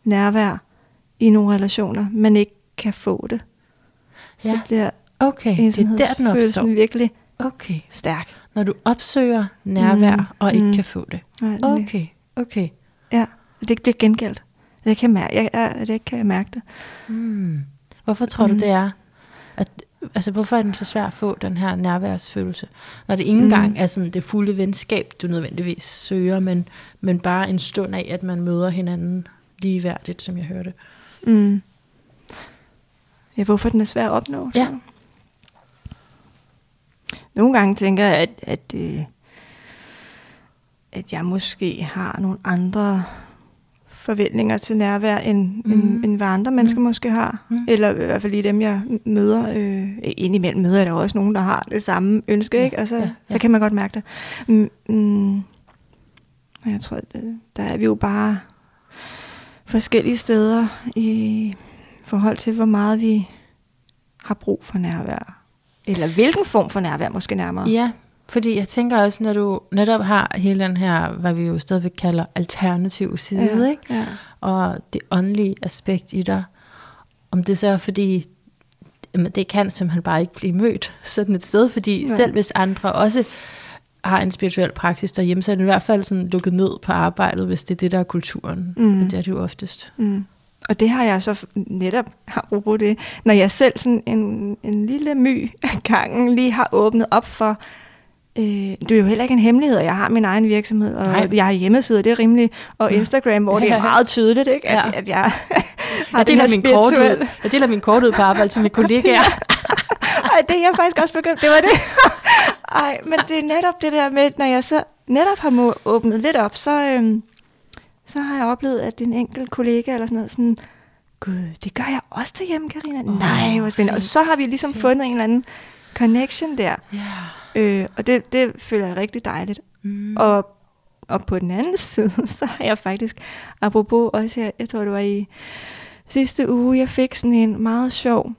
nærvær i nogle relationer, men ikke kan få det. Så ja. bliver okay. det er der, den opstår. virkelig okay. stærk. Når du opsøger nærvær mm. og ikke mm. kan få det. Nej, okay, okay. Ja, det bliver gengældt. Jeg kan mærke, jeg, jeg, det kan jeg mærke det. Mm. Hvorfor tror mm. du, det er? At, altså, hvorfor er den så svær at få den her nærværsfølelse? Når det ikke engang mm. er sådan det fulde venskab, du nødvendigvis søger, men, men bare en stund af, at man møder hinanden ligeværdigt, som jeg hørte. Mm. Ja, hvorfor den er svær at opnå? Ja. Nogle gange tænker jeg, at, at, øh, at jeg måske har nogle andre forventninger til nærvær, end, mm. end, end hvad andre mennesker mm. måske har. Mm. Eller i hvert fald lige dem, jeg møder. Øh, indimellem møder jeg der også nogen, der har det samme ønske, ja, ikke? og så, ja, ja. så kan man godt mærke det. Mm, mm, jeg tror, at der er vi jo bare forskellige steder i forhold til, hvor meget vi har brug for nærvær. Eller hvilken form for nærvær måske nærmere. Ja, fordi jeg tænker også, når du netop har hele den her, hvad vi jo stadigvæk kalder alternativ side, ja, ikke? Ja. og det åndelige aspekt i dig, om det så er fordi, jamen det kan simpelthen bare ikke blive mødt sådan et sted, fordi ja. selv hvis andre også har en spirituel praksis derhjemme, så er det i hvert fald sådan lukket ned på arbejdet, hvis det er det, der er kulturen. Mm. Og det er det jo oftest. Mm. Og det har jeg så netop, apropos det, når jeg selv sådan en, en lille my af gangen lige har åbnet op for, øh, det er jo heller ikke en hemmelighed, at jeg har min egen virksomhed, og Nej. jeg har hjemmeside, det er rimeligt, og Instagram, hvor ja, det er meget tydeligt, ikke, at, ja. at jeg har jeg deler, min kort ud. jeg deler min kort ud på arbejde til mine kollegaer. Ej, det er jeg faktisk også begyndt, det var det. Ej, men det er netop det der med, når jeg så netop har åbnet lidt op, så, øhm, så har jeg oplevet, at en enkelt kollega eller sådan noget, sådan, gud, det gør jeg også derhjemme, Karina. Oh, Nej, hvor spændende. Og så har vi ligesom fint. fundet en eller anden connection der. Yeah. Øh, og det, det føler jeg rigtig dejligt. Mm. Og, og på den anden side, så har jeg faktisk, apropos også, jeg, jeg tror det var i sidste uge, jeg fik sådan en meget sjov,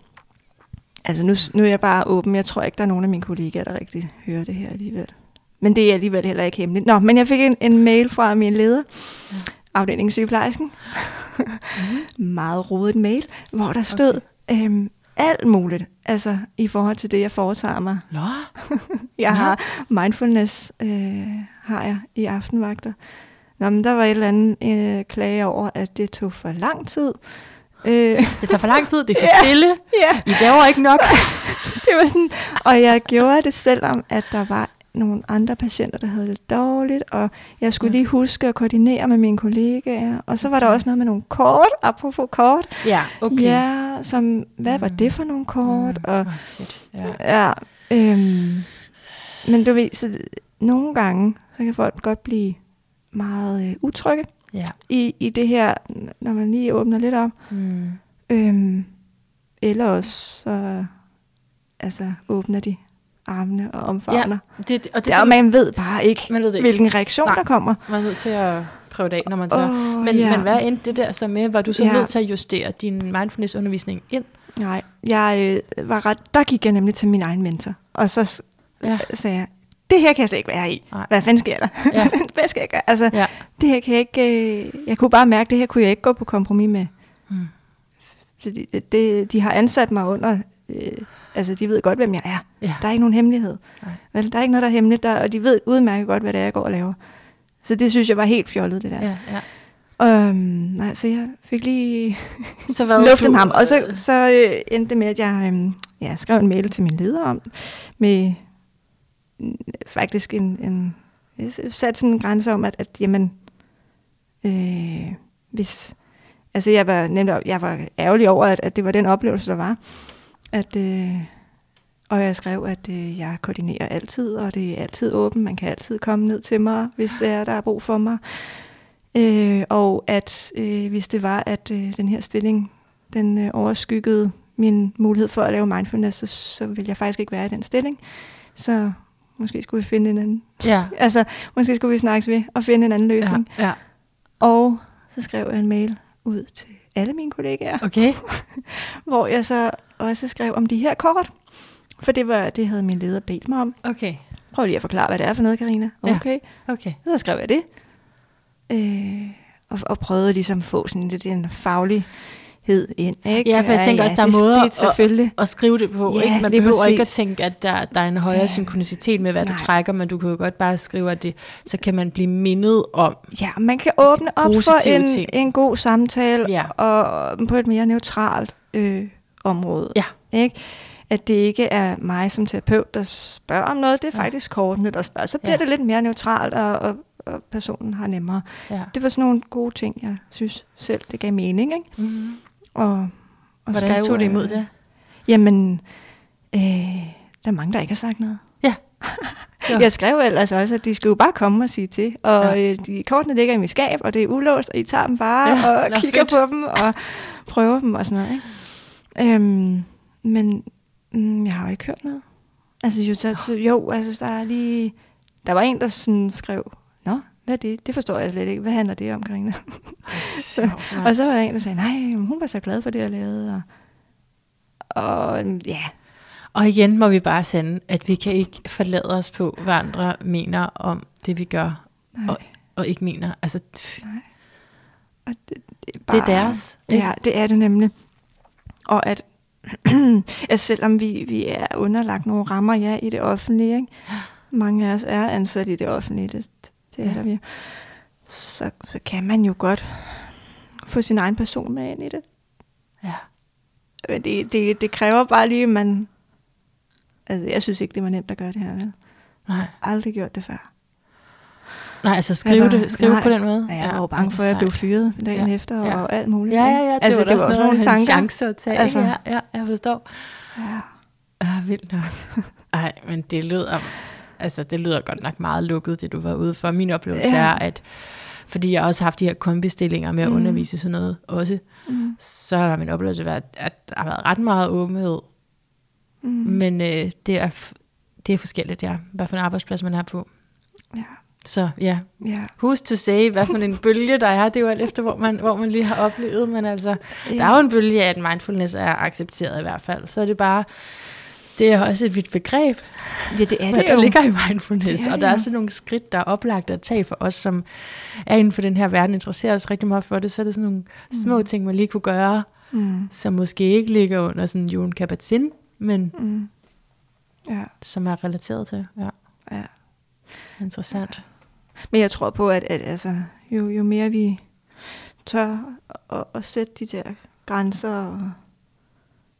altså nu, nu er jeg bare åben, jeg tror ikke, der er nogen af mine kollegaer, der rigtig hører det her alligevel. Men det er alligevel heller ikke hemmeligt. Nå, men jeg fik en, en mail fra min leder, afdelingssygeplejersken. mm. Meget rodet mail, hvor der stod okay. øhm, alt muligt, altså i forhold til det, jeg foretager mig. Nå. Jeg Nå. har mindfulness, øh, har jeg i aftenvagter. Nå, men der var et eller andet øh, klage over, at det tog for lang tid. Øh, Det tager for lang tid, det er for stille. ja, I laver ikke nok. det var sådan, og jeg gjorde det selvom, at der var nogle andre patienter, der havde det dårligt, og jeg skulle Ja. lige huske at koordinere med mine kollegaer. Og så var der også noget med nogle kort, apropos kort. Ja, okay. Ja, som, hvad var Mm. det for nogle kort? Mm. Og, Oh, shit. Ja. ja, øhm, men du ved, så, nogle gange, så kan folk godt blive meget øh, utrygge ja. i, i det her, når man lige åbner lidt op. Mm. Øhm, eller også, så altså, åbner de armene og omfavner. Det, det, og det, Det, og man ved bare ikke, man ved det ikke. hvilken reaktion Nej. der kommer. Man er nødt til at prøve det af, når man så... Åh, men, ja. men hvad endte det der så med? Var du så Ja. nødt til at justere din mindfulness-undervisning ind? Nej, jeg øh, var ret, der gik jeg nemlig til min egen mentor, og så Ja. sagde jeg, det her kan jeg slet ikke være i. Nej. Hvad fanden sker der? Ja. Hvad skal jeg gøre? Altså, Ja. det her kan jeg ikke, øh, jeg kunne bare mærke, det her kunne jeg ikke gå på kompromis med. Mm. Fordi det, det, de har ansat mig under, øh, altså de ved godt, hvem jeg er. Ja. Der er ikke nogen hemmelighed. Nej. Vel, der er ikke noget, der er hemmeligt, der, og de ved udmærket godt, hvad det er, jeg går og laver. Så det synes jeg var helt fjollet, det der. Ja, ja. Øhm, nej, så jeg fik lige Så hvad luftet du- ham. Og så, så øh, endte det med, at jeg øhm, ja, skrev en mail til min leder om, med faktisk en, en jeg satte sådan en grænse om, at, at jamen, øh, hvis, altså jeg var nemlig, jeg var ærgerlig over, at, at det var den oplevelse, der var, at, øh, og jeg skrev, at øh, jeg koordinerer altid, og det er altid åbent, man kan altid komme ned til mig, hvis det er, der er brug for mig. Øh, og at øh, hvis det var, at øh, den her stilling, den øh, overskyggede min mulighed for at lave mindfulness, så, så ville jeg faktisk ikke være i den stilling. Så måske skulle vi finde en anden. Ja. Altså, måske skulle vi snakkes ved og finde en anden Ja, løsning. ja. Og så skrev jeg en mail ud til alle mine kollegaer, Okay. hvor jeg så også skrev om de her kort. For det, var, det havde min leder bedt mig om. Okay. Prøv lige at forklare, hvad det er for noget, Karina. Ja. Okay. Okay. Så skrev jeg det. Øh, og, og prøvede ligesom at få sådan lidt en faglighed ind. Ikke? Ja, for jeg tænker også, der er måder selvfølgelig. at skrive det på. Ja, ikke? Man behøver ikke at præcis. tænke, at der, der er en højere Ja. synkronicitet med, hvad Nej. du trækker, men du kan jo godt bare skrive, at det, så kan man blive mindet om. Ja, man kan åbne op for en, ting. en god samtale Ja. og på et mere neutralt øh, område. Ja. Ikke? At det ikke er mig som terapeut, der spørger om noget, det er Ja. faktisk kortene, der spørger. Så bliver Ja. det lidt mere neutralt, og, og, og personen har nemmere. Ja. Det var sådan nogle gode ting, jeg synes selv, det gav mening. Ikke? Mm-hmm. Og, og Hvordan skrev, tog det øh, imod det? Jamen, øh, der er mange, der ikke har sagt noget. Ja. Jeg skrev ellers også, at de skulle jo bare komme og sige til. Og Ja. øh, de kortene ligger i mit skab, og det er ulåst, og I tager dem bare Ja, og nå, kigger fedt. på dem og prøver dem og sådan noget. Ikke? Øhm, men mm, jeg har jo ikke hørt noget. Altså jo, så, jo, altså der er lige... Der var en, der sådan skrev, hvad er det? Det forstår jeg slet ikke. Hvad handler det om, Karina? Så, Og så var der en, der sagde, nej, hun var så glad for det, jeg lavede. Og, og ja, Og igen må vi bare sende, at vi kan ikke forlade os på, hvad andre mener om det, vi gør, nej, Og- og ikke mener. Altså, nej. Og det, det, er det er deres. Ikke? Ja, det er det nemlig. Og at, at selvom vi, vi er underlagt nogle rammer, ja, i det offentlige, ikke? mange af os er ansat i det offentlige, det, det er Ja. der vi er, så, så kan man jo godt få sin egen person med ind i det. Ja. Men det, det, det kræver bare lige, at man... Altså, jeg synes ikke, det var nemt at gøre det her, vel? Nej. Jeg har aldrig gjort det før. Nej, altså skrive, var- det, skrive nej. på den måde. Ja, jeg var jo bange for, at jeg blev fyret dagen Ja, efter, ja. og alt muligt. Ja, ja, ja, det altså, var det var også sådan noget, nogle tanker. chance at tage. Altså. Ja, ja, jeg forstår. Ja. Ah, vildt nok. Ej, men det lyder, altså, det lyder godt nok meget lukket, det du var ude for. Min oplevelse Ja. er, at fordi jeg også har haft de her kombistillinger med at Mm. undervise sådan noget også, Mm. så har min oplevelse været, at der har været ret meget åbenhed. Mm. Men øh, det, er, det er forskelligt, ja. Hvad for en arbejdsplads man er på. Ja. Så ja, Ja. who's to say, hvad for en bølge der er. Det er jo alt efter, hvor man, hvor man lige har oplevet. Men altså, Ja. der er jo en bølge af, at mindfulness er accepteret i hvert fald. Så er det bare Det er også et vidt begreb, Ja, det er det der jo. ligger i mindfulness. Det er og det der er sådan nogle skridt, der er oplagt at tage for os, som er inden for den her verden, interesserer os rigtig meget for det. Så er det sådan nogle små ting, man lige kunne gøre, Mm. som måske ikke ligger under sådan Jon Kabat-Zinn, men Mm. Ja, som er relateret til. Ja, ja. interessant. Men jeg tror på, at, at altså, jo, jo mere vi tør at, at sætte de der grænser, og,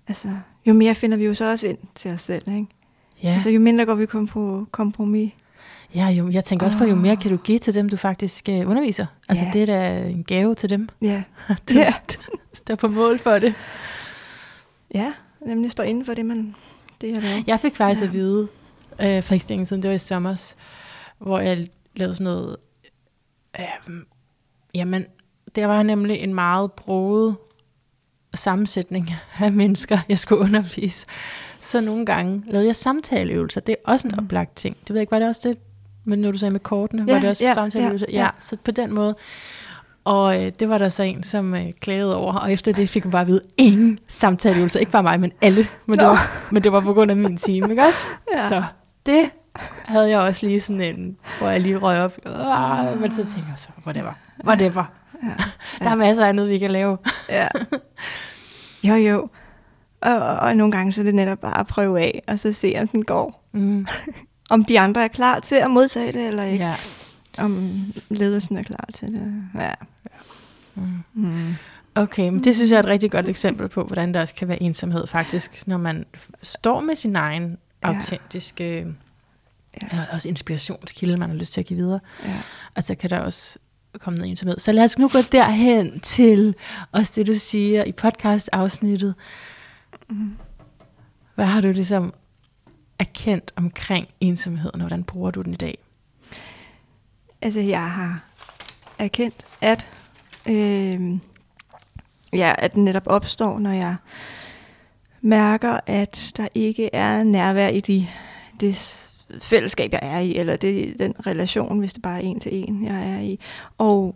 altså, jo mere finder vi jo så også ind til os selv. Ikke? Ja, Altså, jo mindre går vi kom på kompromis. ja jo, jeg tænker også på, jo mere Åh. kan du give til dem, du faktisk uh, underviser. Altså Ja. det er da en gave til dem. Ja. Du Ja. står på mål for det. ja, nemlig står inden for det, man det jeg laver. Jeg fik faktisk Ja. at vide, øh, for ikke siden, det var i sommers, hvor jeg lavede sådan noget, øh, jamen, der var nemlig en meget broget sammensætning af mennesker, jeg skulle undervise. Så nogle gange lavede jeg samtaleøvelser. Det er også en Mhm. oplagt ting. Det ved jeg ikke, var det også det, men når du sagde med kortene, Ja, var det også ja, samtaleøvelser? ja, ja. ja, så på den måde. Og øh, det var der så en, som øh, klagede over, og efter det fik hun bare at vide, ingen samtaleøvelser, ikke bare mig, men alle. Men, det var, men det var på grund af min time, ikke også? Ja. Så det havde jeg også lige sådan en, hvor jeg lige røg op. Ah, men så tænkte jeg også, whatever, whatever. Ja. Der er masser af andet, vi kan lave. Ja. Jo, jo. Og, og, og nogle gange så er det netop bare at prøve af, og så se, om den går. Mm, Om de andre er klar til at modtage det, eller ikke. ja. Om ledelsen er klar til det. Ja. Mm. Mm. Okay, men det synes jeg er et rigtig godt eksempel på, hvordan der også kan være ensomhed faktisk, når man står med sin egen autentiske, Ja. ja. også inspirationskilde, man har lyst til at give videre. Ja. Og så kan der også komme noget ensomhed. Så lad os nu gå derhen til også det, du siger i podcast-afsnittet. Mm. Hvad har du ligesom erkendt omkring ensomheden, og hvordan bruger du den i dag? Altså, jeg har erkendt, at, øh, ja, at den netop opstår, når jeg mærker, at der ikke er nærvær i de, det fællesskab, jeg er i, eller det, den relation, hvis det bare er en til en, jeg er i. Og,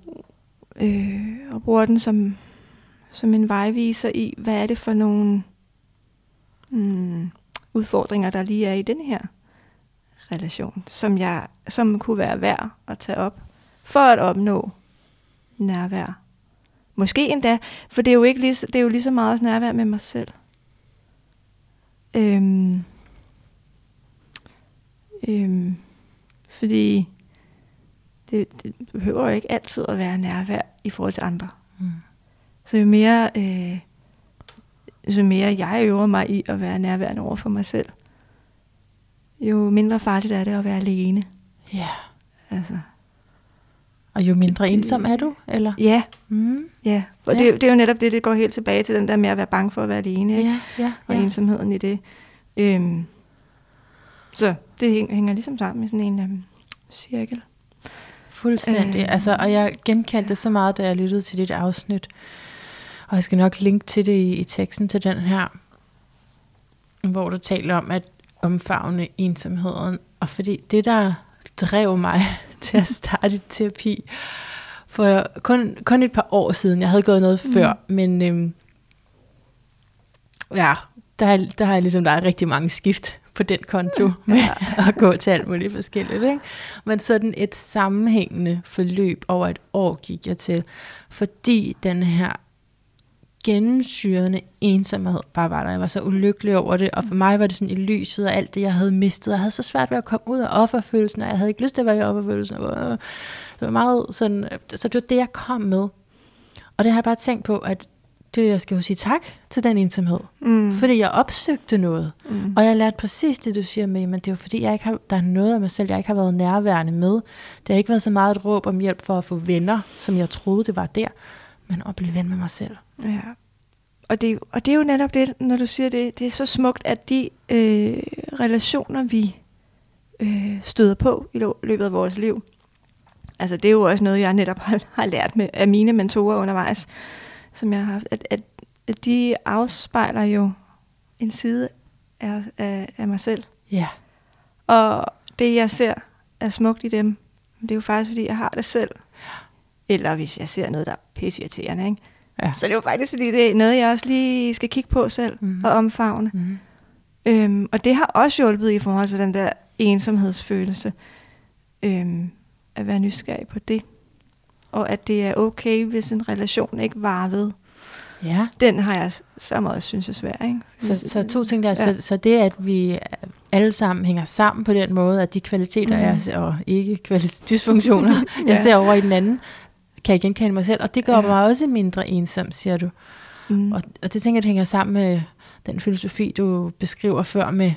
øh, og bruger den som, som en vejviser i, hvad er det for nogle mm, udfordringer, der lige er i den her relation, som, jeg, som kunne være værd at tage op, for at opnå nærvær. Måske endda, for det er jo, ikke lige, det er jo lige så meget nærvær med mig selv. Øhm, øhm, fordi det, det behøver jo ikke altid at være nærvær i forhold til andre. Mm. Så jo mere, øh, jo mere jeg øver mig i at være nærværende over for mig selv, jo mindre farligt er det at være alene. Ja. Altså, Og jo mindre Det- ensom er du, eller? ja, Mm. ja. Og Ja. Det, det er jo netop det, det går helt tilbage til den der med at være bange for at være alene, ikke? Ja, ja, og ja. ensomheden i det. Øhm, så det hæng- hænger ligesom sammen i sådan en øhm, cirkel. Fuldstændig. Øh, altså, og jeg genkendte det så meget, da jeg lyttede til dit afsnit. Og jeg skal nok linke til det i, i teksten til den her, hvor du taler om at omfavne ensomheden. Og fordi det, der drev mig til at starte terapi, for kun, kun et par år siden, jeg havde gået noget Mm. før, men øhm, ja, der, er- der har jeg ligesom, der er rigtig mange skift på den konto med Ja. at gå til alt muligt forskelligt. Ikke? Men sådan et sammenhængende forløb over et år gik jeg til, fordi den her gennemsyrende ensomhed bare var der. Jeg var så ulykkelig over det, og for mig var det sådan i lyset af alt det, jeg havde mistet. Jeg havde så svært ved at komme ud af offerfølelsen, og jeg havde ikke lyst til at være i offerfølelsen. Det var meget sådan, så det var det, jeg kom med. Og det har jeg bare tænkt på, at det, jeg skal jo sige tak til den ensomhed. Mm. Fordi jeg opsøgte noget. Mm. Og jeg lærte præcis det, du siger med, men det er jo fordi, jeg ikke har, der er noget af mig selv, jeg ikke har været nærværende med. Det har ikke været så meget et råb om hjælp for at få venner, som jeg troede, det var der, men at blive ven med mig selv. Ja. Og det, og det er jo netop det, når du siger det, det er så smukt, at de øh, relationer, vi øh, støder på i løbet af vores liv, altså det er jo også noget, jeg netop har, har lært med, af mine mentorer undervejs, som jeg har haft, at, at, at de afspejler jo en side af, af, af mig selv. Ja, Og det, jeg ser, er smukt i dem, det er jo faktisk, fordi jeg har det selv. Eller hvis jeg ser noget, der er pisseirriterende, ikke? ja. Så det er jo faktisk, fordi det er noget, jeg også lige skal kigge på selv mm. og omfavne. Mm. Øhm, og det har også hjulpet i forhold til den der ensomhedsfølelse. Øhm, at være nysgerrig på det. Og at det er okay, hvis en relation ikke varer ved. Ja. Den har jeg som også synes er svær. Ikke? Så, så to ting der. Ja. Så, så det, at vi alle sammen hænger sammen på den måde, at de kvaliteter mm. er, og ikke kvalit- dysfunktioner, ja. jeg ser over i den anden, kan jeg genkende mig selv. Og det gør ja. mig også mindre ensom, siger du. Mm. Og, og det tænker jeg, det hænger sammen med den filosofi, du beskriver før med,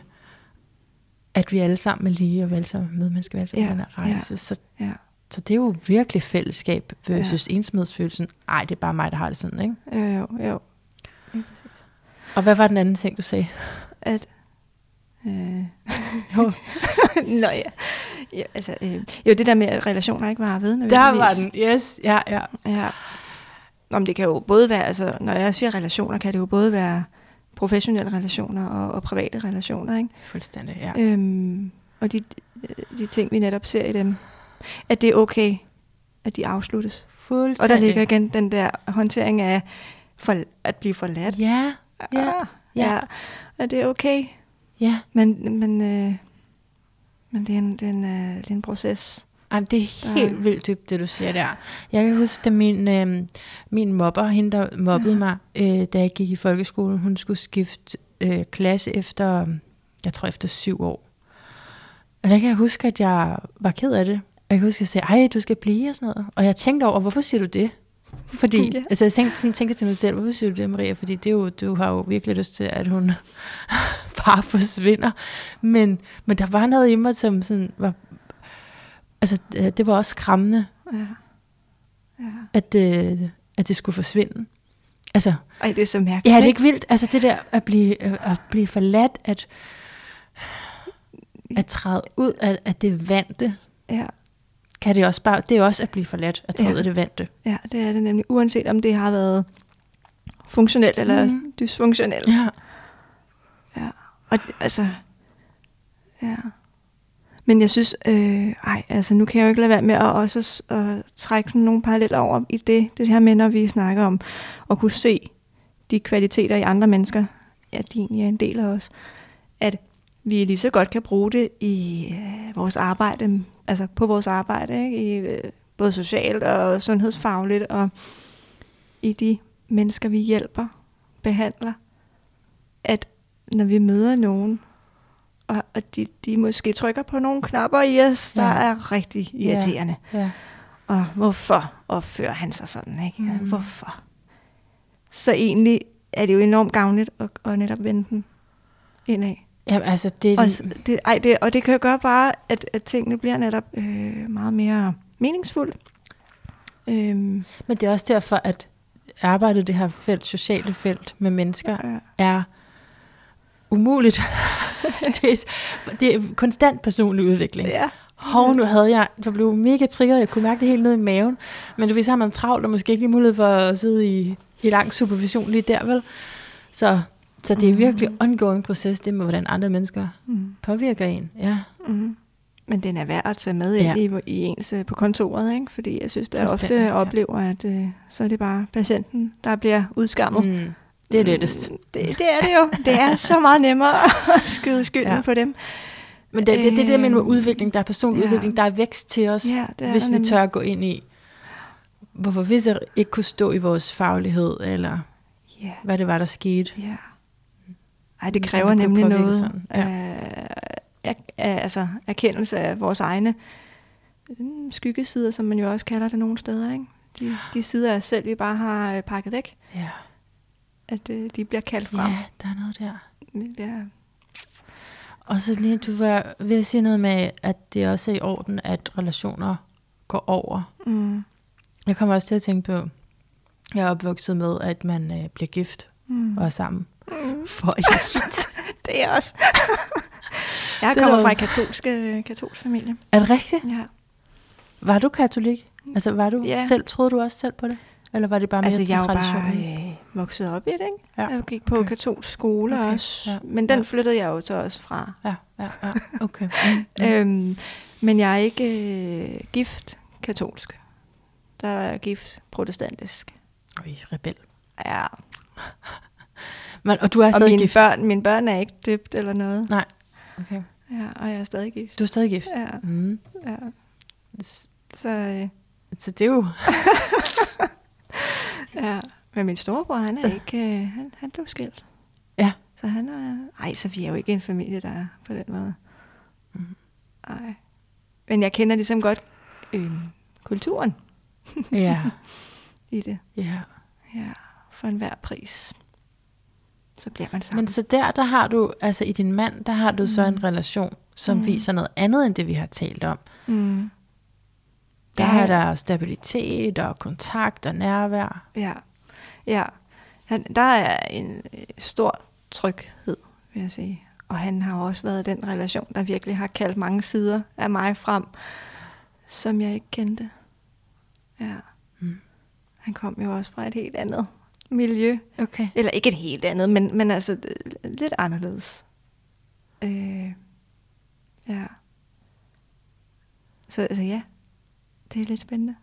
at vi alle sammen er lige, og vi alle sammen medmennesker, vi alle sammen ja. rejse. Ja. Så, ja. Så det er jo virkelig fællesskab versus ja. ensomhedsfølelsen. Ej, det er bare mig, der har det sådan, ikke? Jo, jo, jo. og hvad var den anden ting, du sagde? At Øh. jo. Nå ja. ja altså, øh. Jo, det der med, at relationer ikke var ved. Der var den, yes. Ja, ja. ja. Om det kan jo både være, altså, når jeg siger relationer, kan det jo både være professionelle relationer og, og private relationer, ikke? Fuldstændig, ja. Øhm, og de, de ting, vi netop ser i dem, at det er okay, at de afsluttes. Fuldstændig. Og der ligger igen den der håndtering af for, at blive forladt. Ja, ja. Ah, ja. ja. Og det er okay. Ja. Men, men, øh, men det, er en, det, er en, øh, det er en proces. Ej, det er helt der... vildt dybt, det du siger der. Jeg kan huske, da min, øh, min mobber, hende der mobbede ja. mig, øh, da jeg gik i folkeskolen, hun skulle skifte øh, klasse efter, jeg tror efter syv år. Og der kan jeg huske, at jeg var ked af det. Og jeg kan huske, at jeg sagde, ej, du skal blive og sådan noget. Og jeg tænkte over, hvorfor siger du det? Fordi, ja. altså jeg tænkte, sådan, tænkte til mig selv, hvorfor siger du det, Maria? Fordi det er jo, du har jo virkelig lyst til, at hun bare forsvinder. Men, men der var noget i mig, som sådan var, altså det var også skræmmende, ja. Ja. At, øh, at det skulle forsvinde. Altså, Ej, det er så mærkeligt. Ja, det er ikke vildt. Altså det der at blive, at blive forladt, at, at træde ud af, af det vante. Ja kan det også bare, det er også at blive forladt, at træde ja. det vante. Ja, det er det nemlig, uanset om det har været funktionelt eller mm. dysfunktionelt. Ja. Ja, og altså, ja. Men jeg synes, øh, ej, altså nu kan jeg jo ikke lade være med at også at trække sådan nogle paralleller over i det, det her med, når vi snakker om at kunne se de kvaliteter i andre mennesker, ja, din er en del af os, at vi lige så godt kan bruge det i øh, vores arbejde altså på vores arbejde, ikke? I, øh, både socialt og sundhedsfagligt, og i de mennesker, vi hjælper, behandler, at når vi møder nogen, og, og de, de måske trykker på nogle knapper i os, der ja. er rigtig irriterende. Ja. Ja. Og hvorfor opfører han sig sådan? Ikke? Altså, mm. Altså, hvorfor? Så egentlig er det jo enormt gavnligt at, at netop vende den indad. Ja, altså det, og, det, ej, det, og det kan jo gøre bare, at, at tingene bliver netop øh, meget mere meningsfulde. Øhm. Men det er også derfor, at arbejdet det her felt, sociale felt med mennesker, ja. er umuligt. det, er, det er konstant personlig udvikling. Ja. Hov, nu havde jeg, jeg blev mega triggeret, jeg kunne mærke det helt ned i maven, men du ved, så har man travlt, og måske ikke lige mulighed for at sidde i, i lang supervision lige der, vel? Så så det er mm. virkelig ongoing proces, det med, hvordan andre mennesker mm. påvirker en. Ja. Mm. Men den er værd at tage med ja. i, i ens øh, på kontoret, ikke? fordi jeg synes, jeg ofte ja. oplever, at uh, så er det bare patienten, der bliver udskammet. Mm. Det er lettest. Mm, det, det er det jo. Det er så meget nemmere at skyde skylden ja. på dem. Men det, det, det, det der med med udvikling, der er personlig ja. udvikling, der er vækst til os, ja, hvis vi tør at gå ind i, hvorfor vi så ikke kunne stå i vores faglighed, eller yeah. hvad det var, der skete. Ja. Ej, det kræver det nemlig noget sådan. Ja. af, af, altså, erkendelse af vores egne mm, skyggesider, som man jo også kalder det nogle steder. Ikke? De, de sider af selv, vi bare har øh, pakket væk. Ja. At øh, de bliver kaldt frem. Ja, der er noget der. Ja. Og så lige, du var ved at sige noget med, at det også er i orden, at relationer går over. Mm. Jeg kommer også til at tænke på, jeg er opvokset med, at man øh, bliver gift mm. og er sammen. Mm. For evigt. det er også. jeg det kommer fra en katolsk, øh, katolsk familie. Er det rigtigt? Ja. Var du katolik? Altså var du ja. selv, troede du også selv på det? Eller var det bare mere altså, jeg var bare øh, vokset op i det, ikke? Ja. Jeg gik på okay. katolsk skole okay. også. Ja. Men den ja. flyttede jeg jo så også fra. Ja, ja, ja. okay. Mm. øhm, men jeg er ikke øh, gift katolsk. Der er jeg gift protestantisk. Oj, rebel. Ja. Men, og du er Og stadig mine gift? børn, mine børn er ikke døbt eller noget. Nej. Okay. Ja, og jeg er stadig gift. Du er stadig gift? Ja, Mm. ja. Så, øh, Så det er jo... ja. Men min storebror, han er ikke, øh, han, han blev skilt. Ja. Så han er, ej, så vi er jo ikke en familie, der er på den måde. Mhm. Nej. Men jeg kender ligesom godt øh, kulturen Ja. i det. ja. Ja, for enhver pris. Så bliver man sammen. Men så der, der har du, altså i din mand, der har du så en relation, som Mm. viser noget andet end det, vi har talt om. mm. Der Ja. er der stabilitet og kontakt og nærvær. Ja, ja. Han, der er en øh, stor tryghed, vil jeg sige. Og han har også været den relation, der virkelig har kaldt mange sider af mig frem, som jeg ikke kendte. Ja. Mm. Han kom jo også fra et helt andet miljø. Okay. Eller ikke et helt andet, men, men altså lidt anderledes. Øh, ja. Så altså ja, det er lidt spændende.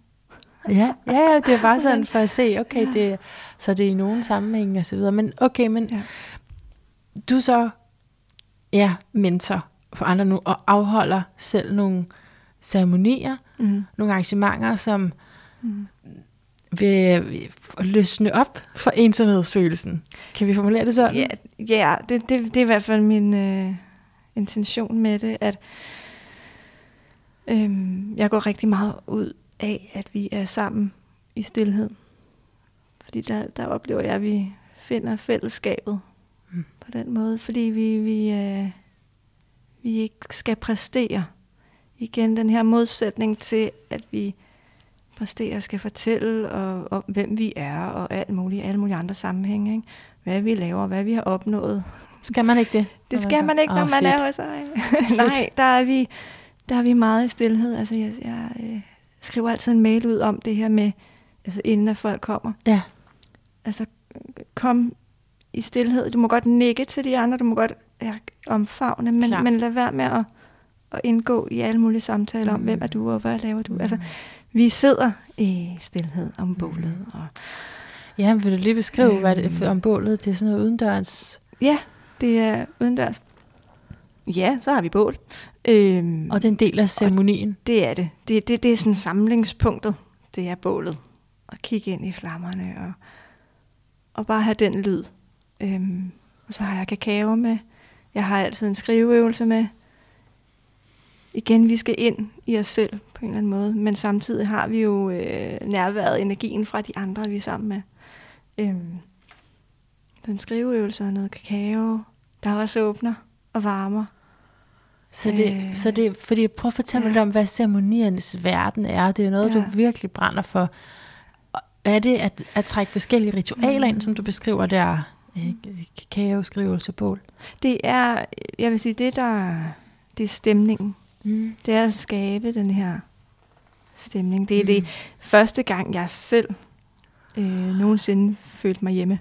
Ja, ja, ja, det er bare sådan for at se, okay, Ja. det, så det er i nogen sammenhæng og så videre. Men okay, men Ja. du er så, ja, mentor for andre nu, og afholder selv nogle ceremonier, Mm. nogle arrangementer, som Mm. Vil, vil løsne op for ensomhedsfølelsen. Kan vi formulere det sådan? Ja, ja det, det, det er i hvert fald min øh, intention med det, at øhm, jeg går rigtig meget ud af, at vi er sammen i stillhed. Fordi der, der oplever jeg, at vi finder fællesskabet Mm. på den måde, fordi vi, vi, øh, vi ikke skal præstere. Igen den her modsætning til, at vi præsterer skal fortælle og, om, hvem vi er og alt muligt, alle mulige andre sammenhænge. Ikke? Hvad vi laver, hvad vi har opnået. Skal man ikke det? Det skal man ikke, når Åh, man fedt. er hos sig. Nej, der er vi, der er vi meget i stillhed. Altså, jeg, jeg øh, skriver altid en mail ud om det her med, altså inden at folk kommer. Ja, Altså, kom i stillhed. Du må godt nikke til de andre, du må godt ja, omfavne, men, men lad være med at, at indgå i alle mulige samtaler om, Mm. hvem er du, og hvad laver du. Altså, vi sidder i stillhed om bålet. Og, ja vil du lige beskrive, Øhm. hvad det er for om bålet? Det er sådan noget udendørs. ja, det er udendørs. Ja, så har vi bål. Øhm, Og det er en del af ceremonien. Det er det. Det, det, det er sådan samlingspunktet. Det er bålet. At kigge ind i flammerne og, og bare have den lyd. Øhm, og så har jeg kakao med. Jeg har altid en skriveøvelse med. Igen, vi skal ind i os selv på en eller anden måde. Men samtidig har vi jo øh, nærværet energien fra de andre, vi er sammen med. Øhm, så en skriveøvelse og noget kakao. Der er også åbner og varmer. Så det, Øh, så det, fordi prøv at fortælle mig ja. lidt om, hvad ceremoniernes verden er. Det er jo noget, Ja. du virkelig brænder for. Er det at, at trække forskellige ritualer ind, som du beskriver der? Øh, Kakao, skrivelse, bål. Det er, jeg vil sige, det der, det er stemningen. Mm. Det er at skabe den her stemning. Det er Mm. det første gang, jeg selv øh, nogensinde følte mig hjemme.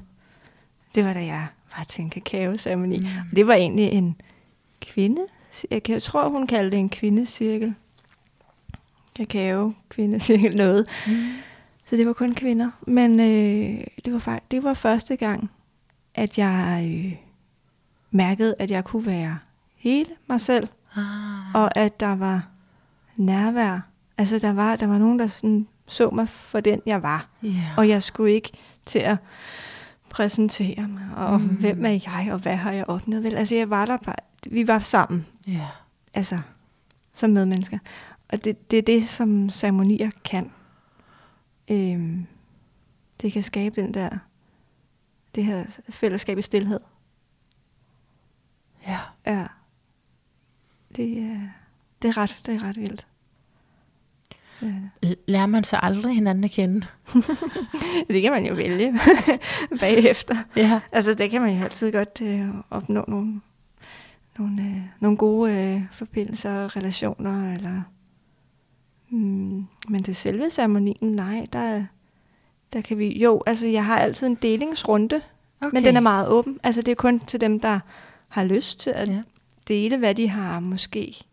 Det var da jeg var til en kakao-ceremoni. Mm. Det var egentlig en kvinde. Jeg, tror, hun kaldte det en kvindecirkel. Kakao, kvindecirkel, noget. Mm. Så det var kun kvinder. Men øh, det, var faktisk, det var første gang, at jeg øh, mærkede, at jeg kunne være hele mig selv, Ah. og at der var nærvær. Altså, der var, der var nogen, der sådan så mig for den, jeg var. Yeah. Og jeg skulle ikke til at præsentere mig, og Mm. hvem er jeg, og hvad har jeg opnået? Vel, altså, jeg var der bare, vi var sammen, yeah. altså, som medmennesker. Og det, det er det, som ceremonier kan. Øhm, det kan skabe den der, det her fællesskab i stillhed. Ja. Ja. Det, er, det, er, ret, det er ret vildt. Det, det. L- Lærer man så aldrig hinanden at kende? det kan man jo vælge bagefter. Ja. Altså, det kan man jo altid godt øh, opnå nogle, nogle, øh, nogle gode øh, forbindelser og relationer. Eller, mm, men til selve ceremonien, nej, der, der kan vi... Jo, altså, jeg har altid en delingsrunde, okay. men den er meget åben. Altså, det er kun til dem, der har lyst til at Ja. dele, hvad de har måske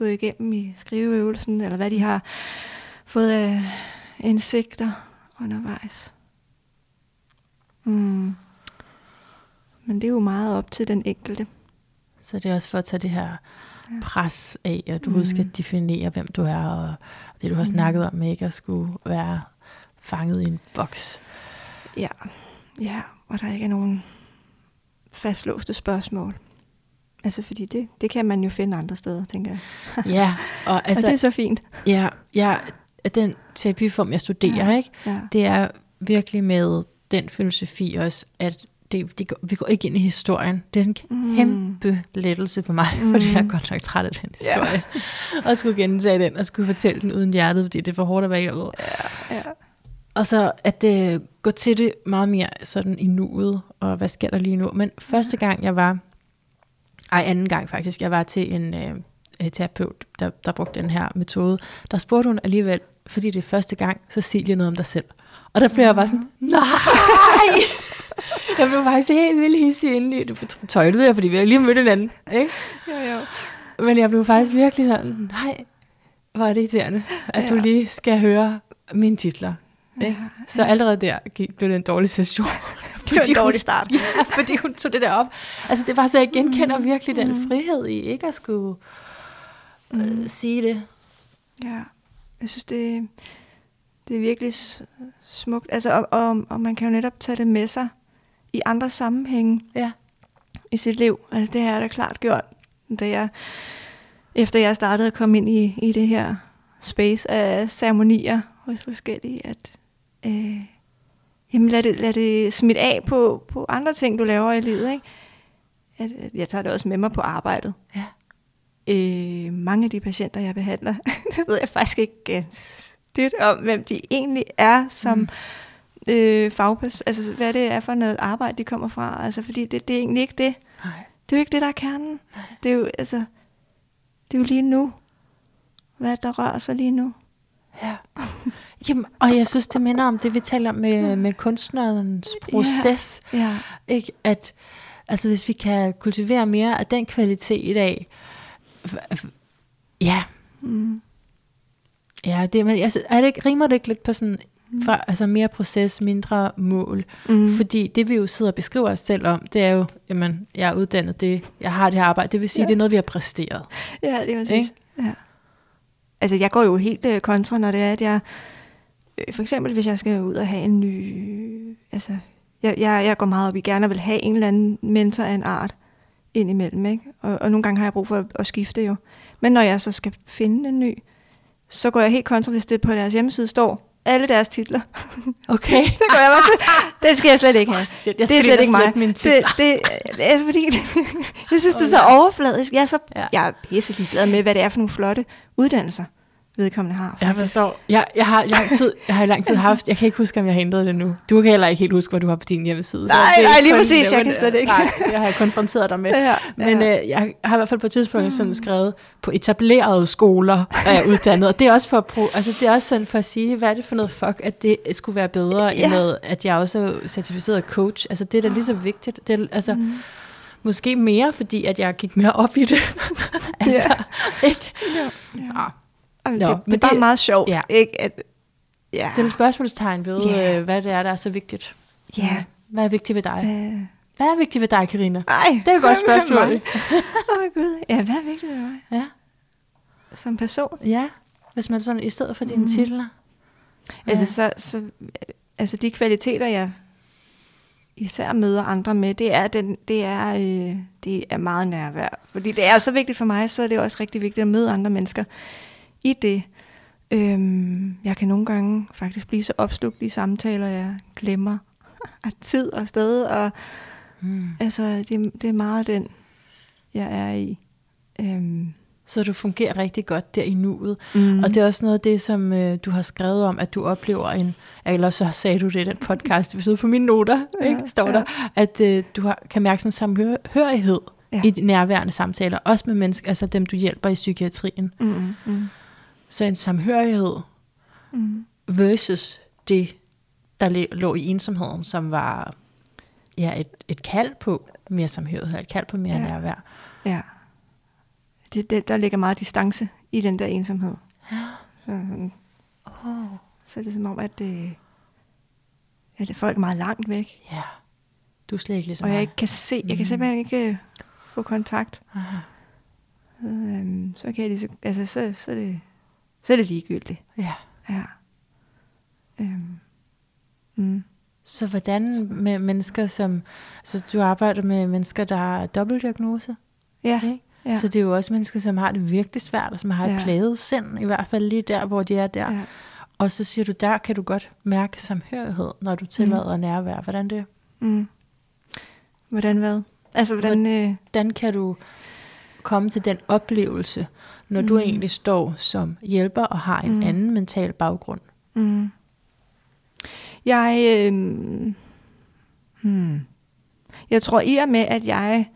gået igennem i skriveøvelsen, eller hvad de har fået af indsigter undervejs. Mm. Men det er jo meget op til den enkelte. Så det er også for at tage det her Ja. pres af, at du Mm. mm. skal definere, hvem du er, og det du har Mm. snakket om, ikke at skulle være fanget i en boks. Ja, ja, og der ikke er nogen fastlåste spørgsmål. Altså, fordi det, det kan man jo finde andre steder, tænker jeg. Ja, og Altså, og det er så fint. ja, ja, den terapiform, jeg studerer, Ja. ikke? Ja. det er virkelig med den filosofi også, at det, det går, vi går ikke ind i historien. Det er sådan en Mm. kæmpe lettelse for mig, mm. fordi Mm. jeg er godt nok træt af den historie. og skulle gentage den, og skulle fortælle den uden hjertet, fordi det er for hårdt at være i det. Ja. Og så at øh, gå til det meget mere sådan i nuet, og hvad sker der lige nu. Men første gang jeg var, ej anden gang faktisk, jeg var til en øh, terapeut, der, der brugte den her metode, der spurgte hun alligevel, fordi det er første gang, så sig lige noget om dig selv. Og der blev jeg bare sådan, nej! jeg blev faktisk helt vildt hissig indeni. Det tøjlede jeg, fordi vi lige mødt hinanden. Ikke? Jo, jo. Men jeg blev faktisk virkelig sådan, nej, hvor er det irriterende, at ja. du Ja. lige skal høre mine titler. Ikke? Ja, Så allerede der gik, blev det en dårlig session. Det var en dårlig start. ja, fordi hun tog det der op. Altså det var så, jeg genkender Mm. virkelig den Mm. frihed i ikke at skulle øh, Mm. sige det. Ja, jeg synes, det, det er virkelig smukt. Altså, og, og, og man kan jo netop tage det med sig i andre sammenhænge Ja. i sit liv. Altså, det har jeg da klart gjort, da jeg, efter jeg startede at komme ind i, i det her space af ceremonier hos forskellige, at øh, jamen lad, det, lad det smitte af på, på andre ting, du laver i livet. Ikke? At, at jeg tager det også med mig på arbejdet. Ja. Øh, mange af de patienter, jeg behandler, det ved jeg faktisk ikke dyt om, hvem de egentlig er som Mm. øh, fagperson. Altså, hvad det er for noget arbejde, de kommer fra. Altså, fordi det, det er egentlig ikke det. Nej. Det er jo ikke det, der er kernen. Det er jo, altså, det er jo lige nu. Hvad der rører sig lige nu. Ja. Jamen, og jeg synes, det minder om det, vi taler om med, med kunstnerens proces. Ja. Ikke? At, altså, hvis vi kan kultivere mere af den kvalitet af, ja, Mm. ja det, men jeg synes, er det ikke, rimer det ikke lidt på sådan, fra, altså mere proces, mindre mål? Mm. Fordi det vi jo sidder og beskriver os selv om, det er jo, jamen, jeg er uddannet det, jeg har det her arbejde, det vil sige, Ja. ja. det er noget, vi har præsteret. Ja, det er præcis. Ja. Altså, jeg går jo helt øh, kontra, når det er, at jeg... Øh, for eksempel, hvis jeg skal ud og have en ny... Altså, jeg, jeg, jeg går meget op i gerne at vil have en eller anden mentor af en art ind imellem, ikke? Og, og nogle gange har jeg brug for at, at skifte jo. Men når jeg så skal finde en ny, så går jeg helt kontra, hvis det på deres hjemmeside står alle deres titler. Okay. så går jeg bare så, det skal jeg slet ikke have. Oh, shit, jeg det er slet ikke mig. mine Det, titler. det, det er fordi, jeg synes, det er så overfladisk. Jeg er, så, Ja. jeg er pisse glad med, hvad det er for nogle flotte uddannelser, vedkommende har. Jeg forstår. Jeg, jeg, har lang tid, jeg har i lang tid haft, jeg kan ikke huske, om jeg har hentet det nu. Du kan heller ikke helt huske, hvad du har på din hjemmeside. så Nej, det nej, lige kun- præcis, jeg men, kan slet ikke. Nej, det har jeg konfronteret dig med. Ja, Men ja. øh, jeg har i hvert fald på et tidspunkt sådan skrevet, på etablerede skoler er jeg uddannet. Og det er også for at, bruge, altså det er også sådan for at sige, hvad er det for noget fuck, at det skulle være bedre, Ja. end med, at jeg også er certificeret coach. Altså det er da lige så vigtigt. Det er, altså, Mm. Måske mere, fordi at jeg gik mere op i det. altså, ikke? Ja. Ah, Jamen, Nå, det, det er bare det- meget sjovt, ja. ikke? At, ja. Stille spørgsmålstegn ved, Ja. øh, hvad det er, der er så vigtigt. Ja. Hvad er vigtigt ved dig? Hvad- Hvad er vigtigt ved dig, Karina? Ej, Det er et godt spørgsmål. Åh oh, gud, ja, hvad er vigtigt ved mig? Ja, Som person? ja. Hvis man sådan, i stedet for dine Mm. titler. Altså, så, så, altså de kvaliteter, jeg især møder andre med, det er, den, det er, øh, det er meget nærvær. Fordi det er så vigtigt for mig, så er det også rigtig vigtigt at møde andre mennesker i det. Øhm, jeg kan nogle gange faktisk blive så opslugt i samtaler, jeg glemmer af tid og sted. Og, Mm. altså, det, det er meget den, jeg er i. Øhm, Så du fungerer rigtig godt der i nuet. mm. Og det er også noget af det, som øh, du har skrevet om, at du oplever en, eller så sagde du det i den podcast, episode på mine noter, Ja, ikke, står ja. der, at øh, du har, kan mærke sådan en samhørighed ja. i de nærværende samtaler, også med mennesker, altså dem, du hjælper i psykiatrien. Mm, mm, Så en samhørighed mm. versus det, der lå i ensomheden, som var ja, et, et kald på mere samhørighed, et kald på mere Ja. nærvær. Ja. Det, det, der ligger meget distance i den der ensomhed. Ja. Så, sådan, Oh. så er det som om, at det, at folk er meget langt væk. Ja. Du er slet ikke ligesom og jeg ikke kan se, jeg kan Mhm. simpelthen ikke øh, få kontakt. Aha. Øhm, så kan jeg lige så, altså så, så, er det, så er det ligegyldigt. Ja. Ja. Øhm. Mm. Så hvordan med mennesker, som... Så du arbejder med mennesker, der har dobbeltdiagnose, Ja, ikke? ja. Så det er jo også mennesker, som har det virkelig svært, og som har et Ja. plaget sind, i hvert fald lige der, hvor de er der. ja. Og så siger du, der kan du godt mærke samhørighed, når du tillader mm. nærvær. Hvordan det? Mm. Hvordan hvad? Altså, hvordan... Øh, Hvordan kan du komme til den oplevelse, når mm. du egentlig står som hjælper og har en. Mm. anden mental baggrund? mm. Jeg... Øh, hmm. Jeg tror i og med, at jeg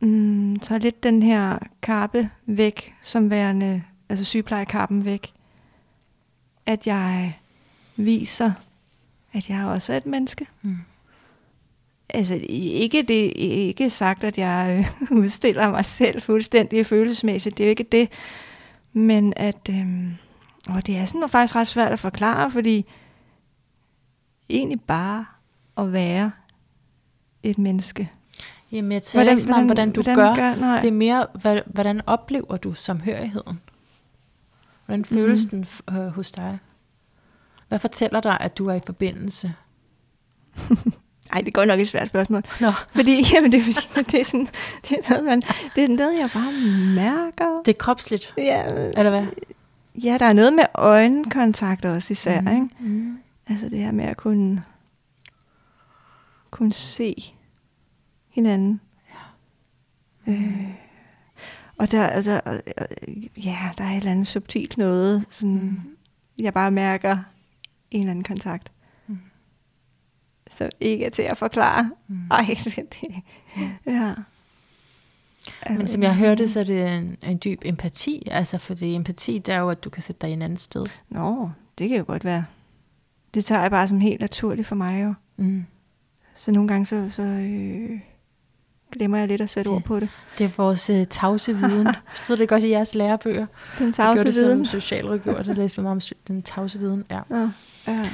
mm, tager lidt den her kappe væk, som værende, altså sygeplejekappen væk, at jeg viser, at jeg også er et menneske. Mm. Altså ikke, det, ikke sagt, at jeg øh, udstiller mig selv fuldstændig følelsesmæssigt. Det er jo ikke det. Men at... Øh, og det er sådan faktisk ret svært at forklare, fordi egentlig bare at være et menneske. Jamen, jeg taler ikke så meget om, hvordan du hvordan gør. gør nej. Det er mere, hvordan oplever du samhørigheden? Hvordan føles Mhm. den øh, hos dig? Hvad fortæller dig, at du er i forbindelse? Ej, det går nok et svært spørgsmål. Nå. Fordi, jamen, det, er det, er sådan, det, er noget, man, det er noget, jeg bare mærker. Det er kropsligt, Ja, eller hvad? ja, der er noget med øjenkontakt også især, mm. ikke? Mm. Altså det her med at kunne, kunne se hinanden. Ja. Øh, og der, altså, ja, der er et eller andet subtilt noget, sådan, Mm. jeg bare mærker en eller anden kontakt. Mm. Så ikke er til at forklare. Mm. Ej, det, ja. Men som jeg hørte, så er det en, en dyb empati. Altså, fordi empati, det er jo, at du kan sætte dig i en anden sted. Nå, det kan jo godt være. Det tager jeg bare som helt naturligt for mig jo. Mm. Så nogle gange så, så øh, glemmer jeg lidt at sætte Det- ord på det. Det er vores uh, tavse viden. Stod det godt i jeres lærebøger? Den Jeg tavse gjorde det viden. som socialrådgiver, der læste vi meget om den tavse viden. Ja. Ja, ja.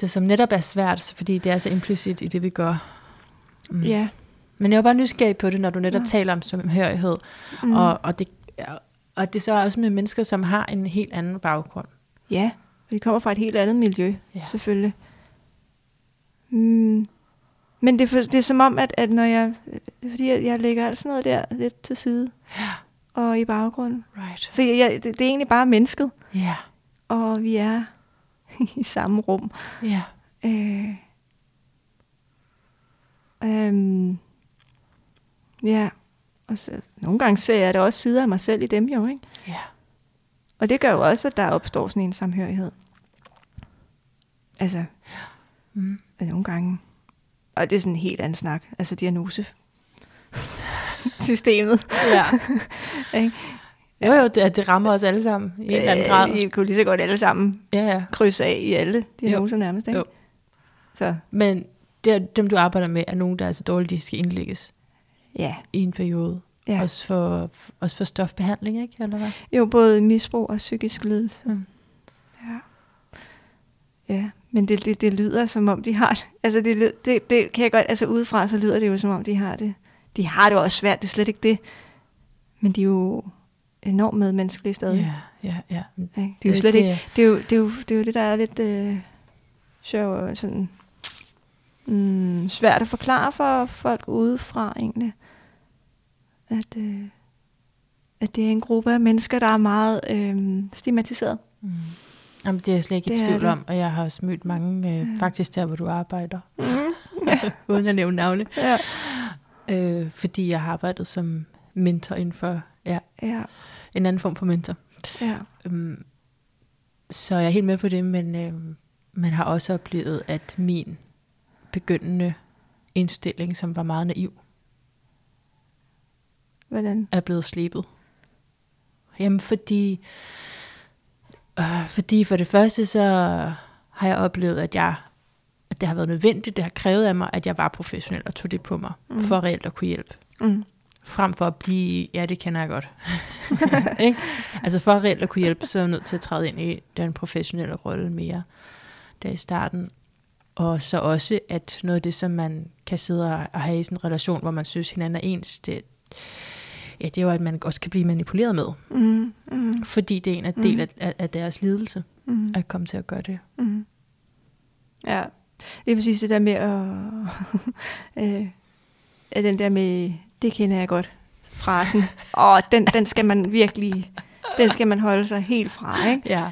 Det som netop er svært, fordi det er så implicit i det, vi gør. Mm. ja. Men jeg er jo bare nysgerrig på det, når du netop Ja. taler om samhørighed. Mm. Og, og, det, og det så er også med mennesker, som har en helt anden baggrund. ja, og de kommer fra et helt andet miljø, Ja. selvfølgelig. Mm. Men det er, det er som om, at, at når jeg, fordi, jeg, jeg lægger alt sådan noget der lidt til side Ja. og i baggrunden. Right. Så jeg, jeg, det, det er egentlig bare mennesket, Ja. og vi er i samme rum. Ja. Øh, øhm, ja, og så, nogle gange ser jeg da også sider af mig selv i dem jo, ikke? Ja. Og det gør jo også, at der opstår sådan en samhørighed. Altså, Mm. at nogle gange. Og det er sådan en helt anden snak. Altså diagnose. Systemet. ja. Jo, jo, det, det rammer os alle sammen i en eller anden grad. Øh, I kunne lige så godt alle sammen Ja, ja. krydse af i alle diagnoser nærmest. Ikke? Jo. Så Men det er, dem, du arbejder med, er nogen, der er så dårlige, de skal indlægges ja. i en periode. ja. Også, for, også for stofbehandling, ikke? Eller hvad? Jo, både misbrug og psykisk lidelse. Mm. Ja. Ja, men det, det, det lyder som om, de har det. Altså, det, det, det kan jeg godt, altså udefra, så lyder det jo som om, de har det. De har det også svært, det er slet ikke det. Men de er jo enormt medmenneskelige stadig. Ja, ja, ja. Det er jo slet ikke, det er jo det, er jo, det, er jo det der er lidt øh, sjov, og sådan, mm, svært at forklare for folk udefra egentlig. At, øh, at det er en gruppe af mennesker, der er meget øh, stigmatiseret. Mm. Jamen, det er jeg slet ikke i tvivl det. om, og jeg har også mødt mange, øh, Ja. faktisk der, hvor du arbejder, Mm. uden at nævne navne, Ja. øh, fordi jeg har arbejdet som mentor inden for ja, Ja. en anden form for mentor. Ja. Um, så jeg er helt med på det, men øh, man har også oplevet, at min begyndende indstilling, som var meget naiv, Hvordan? er blevet slebet. Jamen fordi, øh, fordi for det første så har jeg oplevet, at jeg at det har været nødvendigt, det har krævet af mig, at jeg var professionel og tog det på mig. Mm. for reelt at kunne hjælpe. Mm. Frem for at blive, ja det kender jeg godt. ikke? Altså for reelt at kunne hjælpe, så er jeg nødt til at træde ind i den professionelle rolle mere der i starten. Og så også, at noget af det, som man kan sidde og, have i sådan en relation, hvor man synes, hinanden er ens, det, ja, det er jo, at man også kan blive manipuleret med. Mm, mm, Fordi det er en af del af, af, af deres lidelse, mm, at komme til at gøre det. mm. Ja, det er præcis det der med at... øh, den der med, det kender jeg godt, frasen. Åh, den, den skal man virkelig, den skal man holde sig helt fra, ikke? Ja.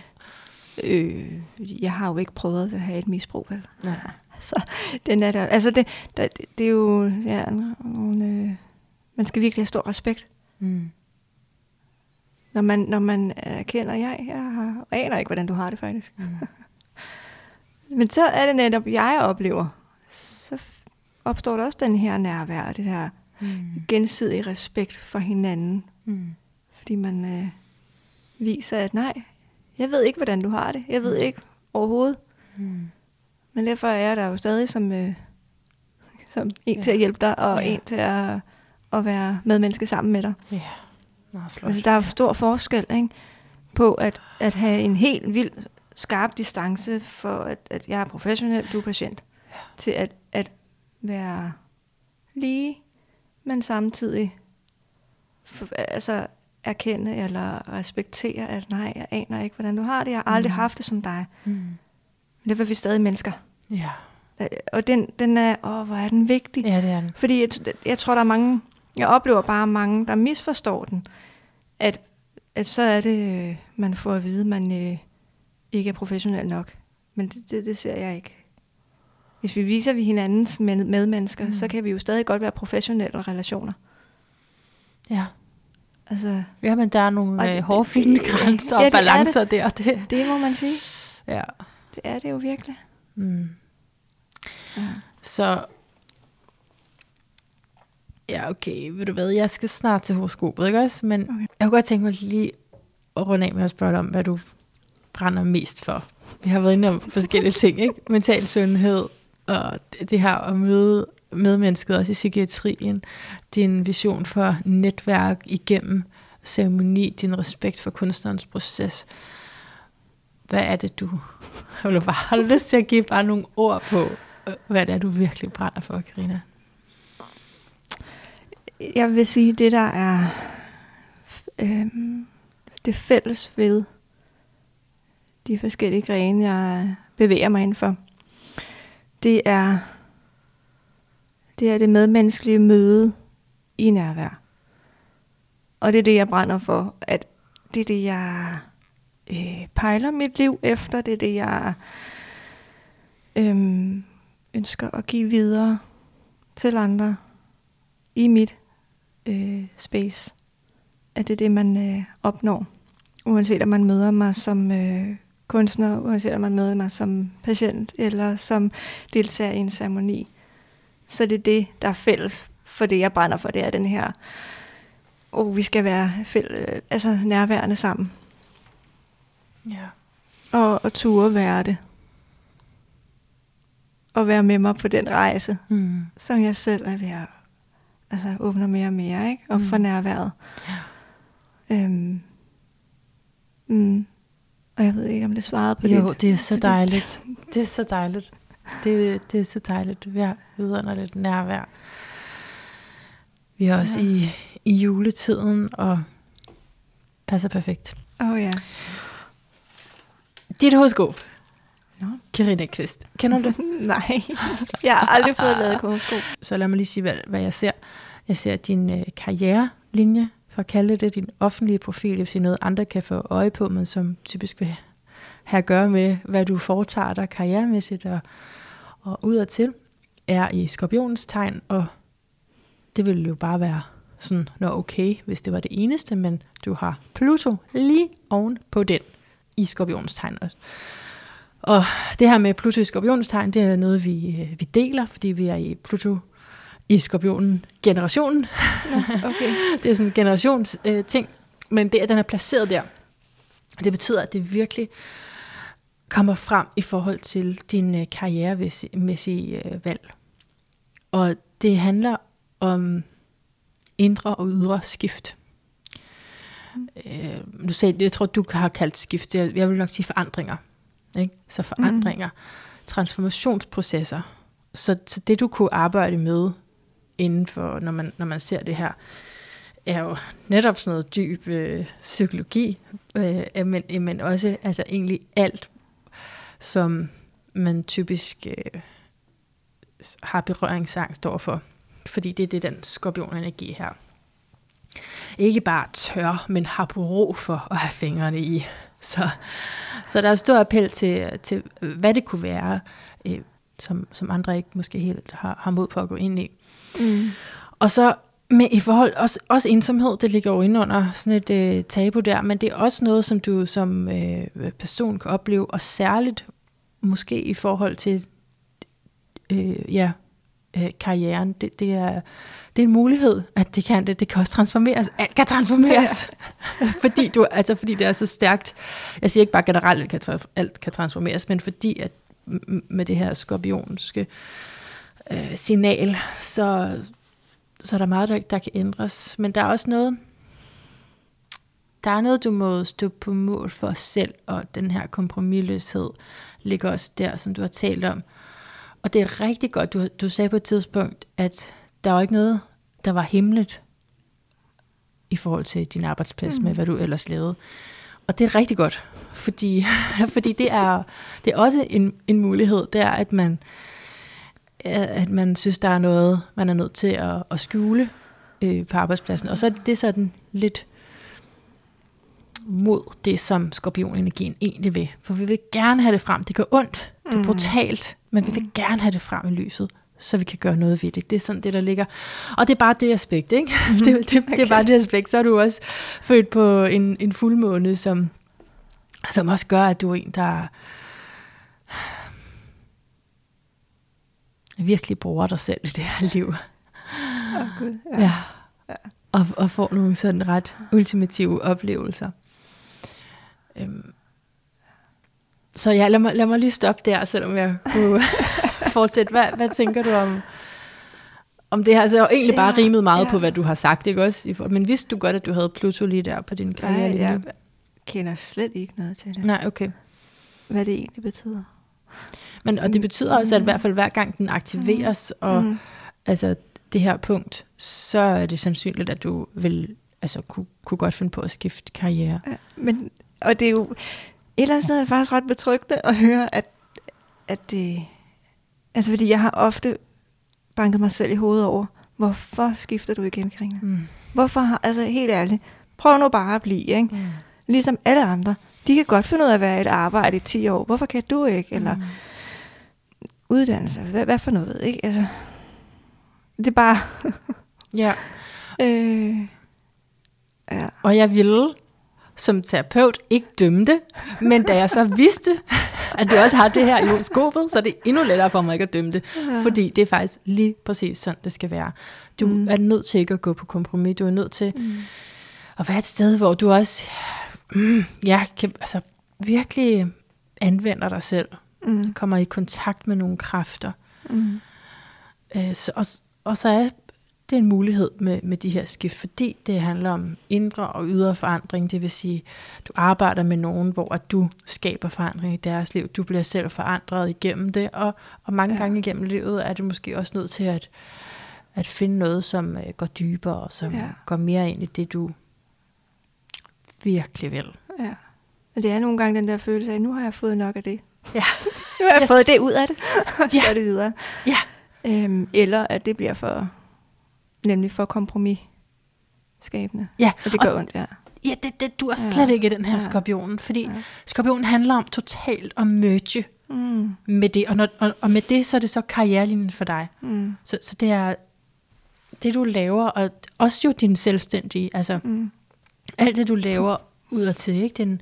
Øh, jeg har jo ikke prøvet at have et misbrug, vel? ja. Så den er der. Altså, det, der, det, det er jo... Ja, nogle, øh, man skal virkelig have stor respekt, Mm. når man, når man erkender, jeg, jeg har, aner ikke, hvordan du har det faktisk. Mm. Men så er det netop, jeg oplever, så opstår der også den her nærvær, det her Mm. gensidige respekt for hinanden. Mm. Fordi man øh, viser, at nej, jeg ved ikke, hvordan du har det. Jeg ved ikke overhovedet. Mm. Men derfor er jeg der jo stadig som, øh, som en Ja. til at hjælpe dig, og Ja. en til at, at være medmenneske sammen med dig. Ja, meget flot. Altså, der er jo stor forskel ikke? på at, at have en helt vild skarp distance for, at, at jeg er professionel, du er patient, Ja. til at, at være lige, men samtidig for, altså erkende eller respektere, at nej, jeg aner ikke, hvordan du har det. Jeg har aldrig Mhm. haft det som dig. Mm. Derfor er vi stadig mennesker. Ja. Øh, Og den, den er, åh, hvor er den vigtig. ja, det er det. Fordi jeg, jeg tror, der er mange, jeg oplever bare mange, der misforstår den. At, at så er det, øh, man får at vide, at man øh, ikke er professionel nok. Men det, det, det ser jeg ikke. Hvis vi viser vi hinandens med, medmennesker, Mm. så kan vi jo stadig godt være professionelle relationer. Ja. Altså, Ja, men der er Og nogle det- øh, hårfine grænser ja, og det er det. balancer der. Det, det må man sige. ja. Det er det jo virkelig. Mm. Ja. Så, ja okay, ved du hvad, jeg skal snart til horoskopet, ikke også? Men. Okay. jeg kunne godt tænke mig lige at runde af med at spørge dig om, hvad du brænder mest for. Vi har været inde om forskellige ting, ikke? Mental sundhed, og det, her at møde medmennesket også i psykiatrien, din vision for netværk igennem ceremoni, din respekt for kunstnerens proces. Hvad er det, du har du bare har du lyst til at give bare nogle ord på, hvad det er, du virkelig brænder for, Karina? Jeg vil sige, det der er øh, det fælles ved de forskellige grene, jeg bevæger mig indenfor, det er det er det medmenneskelige møde i nærvær. Og det er det, jeg brænder for, at det er det, jeg øh, pejler mit liv efter, det er det, jeg øh, ønsker at give videre til andre i mit øh, space. At det er det, man øh, opnår. Uanset om man møder mig som øh, kunstner, uanset om man møder mig som patient, eller som deltager i en ceremoni. Så det er det, der er fælles for det, jeg brænder for. Det er den her, oh, vi skal være fæl- altså nærværende sammen. Ja. Og, og ture være det. Og være med mig på den rejse, Mm. som jeg selv er ved at altså, åbne mere og mere, ikke? Og Mm. for nærværet. Øhm, mm. Og jeg ved ikke, om det svarede på Jo, dit. det er så dit- dejligt. Det er så dejligt. Det, det er så dejligt. Vi har vidunderligt nærvær. Vi er også Ja. i, i juletiden, og passer perfekt. Åh oh, ja. Dit horoskop, Nå. Karina Kvist. Kender du det? Nej, jeg har aldrig fået lavet et horoskop. Så lad mig lige sige, hvad, hvad jeg ser. Jeg ser din øh, karrierelinje, for at kalde det din offentlige profil. Det vil sige noget, andre kan få øje på, men som typisk vil have at gøre med, hvad du foretager dig karrieremæssigt og, og udadtil, er i skorpionens tegn, og det ville jo bare være sådan, nå okay, hvis det var det eneste, men du har Pluto lige oven på den i skorpionens tegn også. Og det her med Pluto i skorpionens tegn, det er noget, vi, øh, vi deler, fordi vi er i Pluto i skorpionen generationen. Nå, okay. Det er sådan en generations øh, ting, men det, at den er placeret der, det betyder, at det virkelig kommer frem i forhold til din øh, karrieremæssige øh, valg. Og det handler om indre og ydre skift. Øh, du sagde, jeg tror, du har kaldt skift, jeg, jeg vil nok sige forandringer. Ikke? Så forandringer, mm. transformationsprocesser, så, så det du kunne arbejde med inden for, når man, når man ser det her, er jo netop sådan noget dyb øh, psykologi, øh, øh men, øh, men også altså egentlig alt, som man typisk øh, har berøringsangst overfor. Fordi det er det, den skorpionenergi her. Ikke bare tør, men har brug for at have fingrene i. Så, så der er stor appel til, til, hvad det kunne være, øh, som, som andre ikke måske helt har, har mod på at gå ind i. Mm. Og så med i forhold, også, også ensomhed, det ligger jo inde under sådan et øh, tabu der, men det er også noget, som du som øh, person kan opleve, og særligt måske i forhold til øh, ja, øh, karrieren. Det, det, er, det er en mulighed, at det kan det. Det kan også transformeres. Alt kan transformeres. Ja. fordi, du, altså, fordi det er så stærkt. Jeg siger ikke bare generelt, at alt kan transformeres, men fordi at med det her skorpionske øh, signal, så, så er der meget, der, der kan ændres. Men der er også noget, der er noget, du må stå på mål for selv, og den her kompromilløshed ligger også der, som du har talt om. Og det er rigtig godt, du, du sagde på et tidspunkt, at der var ikke noget, der var hemmeligt i forhold til din arbejdsplads mm. med, hvad du ellers lavede. Og det er rigtig godt, fordi, fordi det, er, det er også en, en mulighed, det er, at man, at man synes, der er noget, man er nødt til at, at skjule øh, på arbejdspladsen. Og så er det sådan lidt mod det, som skorpionenergien egentlig vil. For vi vil gerne have det frem. Det gør ondt. Det er mm. brutalt. Men vi vil gerne have det frem i lyset så vi kan gøre noget ved det. Det er sådan det, der ligger. Og det er bare det aspekt, ikke? Mm, det, det, det, okay. det er bare det aspekt. Så er du også født på en, en fuldmåne, som, som også gør, at du er en, der virkelig bruger dig selv i det her liv. Oh, Gud, ja. ja. ja. Og, og får nogle sådan ret ultimative oplevelser. Øhm. Så ja, lad mig, lad mig lige stoppe der, selvom jeg kunne fortsætte. Hvad, hvad tænker du om, om det her? Altså, jeg har egentlig bare ja, rimet meget ja. på, hvad du har sagt, ikke også? Men vidste du godt, at du havde Pluto lige der på din karriere? Nej, jeg kender slet ikke noget til det. Nej, okay. Hvad det egentlig betyder. Men, og det betyder også, at i hvert fald hver gang den aktiveres, mm. og mm. altså det her punkt, så er det sandsynligt, at du vil altså, kunne, kunne godt finde på at skifte karriere. Ja, men, og det er jo, et eller andet sted er det faktisk ret betryggende at høre, at, at det, altså fordi jeg har ofte banket mig selv i hovedet over, hvorfor skifter du igen, Karina? Mm. Hvorfor har, altså helt ærligt, prøv nu bare at blive, ikke? Mm. Ligesom alle andre. De kan godt finde ud af at være i et arbejde i 10 år. Hvorfor kan du ikke? Eller mm. Uddannelse. Hvad, hvad for noget, ikke? Altså, det er bare... ja. Øh, ja. Og jeg ville som terapeut ikke dømme det, men da jeg så vidste, at du også har det her i skobet, så er det endnu lettere for mig ikke at dømme det, ja. fordi det er faktisk lige præcis sådan, det skal være. Du mm. er nødt til ikke at gå på kompromis, du er nødt til mm. at være et sted, hvor du også mm, ja, kan, altså, virkelig anvender dig selv, mm. kommer i kontakt med nogle kræfter. Mm. Øh, så, og, og så er det en mulighed med, med de her skift, fordi det handler om indre og ydre forandring. Det vil sige, du arbejder med nogen, hvor at du skaber forandring i deres liv. Du bliver selv forandret igennem det, og, og mange ja. gange igennem livet er du måske også nødt til at, at finde noget, som uh, går dybere, og som ja. går mere ind i det, du virkelig vil. Ja. Og det er nogle gange den der følelse af, at nu har jeg fået nok af det. Ja. nu har jeg yes. fået det ud af det, og så ja. er det videre. Ja. Øhm, eller at det bliver for Nemlig for kompromis skabende. Ja. Og det gør og, ondt, ja. Ja, det, det du er slet ja. ikke den her ja. skorpion, fordi ja. skorpionen handler om totalt at merge mm. med det, og, når, og, og med det, så er det så karrierelinjen for dig. Mm. Så, så det er det, du laver, og også jo din selvstændige, altså mm. alt det, du laver ud af til, ikke? Den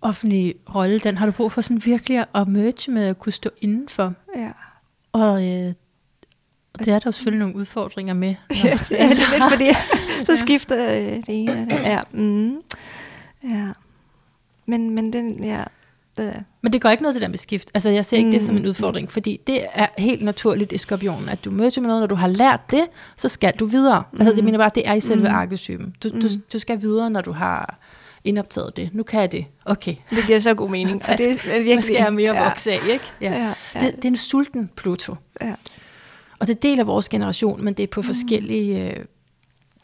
offentlige rolle, den har du brug for sådan virkelig at merge med at kunne stå indenfor. Ja. Og øh, og det er der selvfølgelig nogle udfordringer med. ja, det er det lidt, fordi så skifter øh, det ene af det. Ja. Mm. ja. Men, men den, ja, det. Men det går ikke noget til den med skift. Altså, jeg ser ikke mm. det som en mm. udfordring, fordi det er helt naturligt i skorpionen, at du møder med noget, når du har lært det, så skal du videre. Mm. Altså, det mener bare, det er i selve mm. arketypen. Du, mm. du, du skal videre, når du har indoptaget det. Nu kan jeg det. Okay. Det giver så god mening. Og det er virkelig, hvad skal jeg mere ja. vokse af, ikke? Ja. Ja, ja. Det, det er en sulten Pluto. Ja. Og det deler vores generation, men det er på forskellige øh,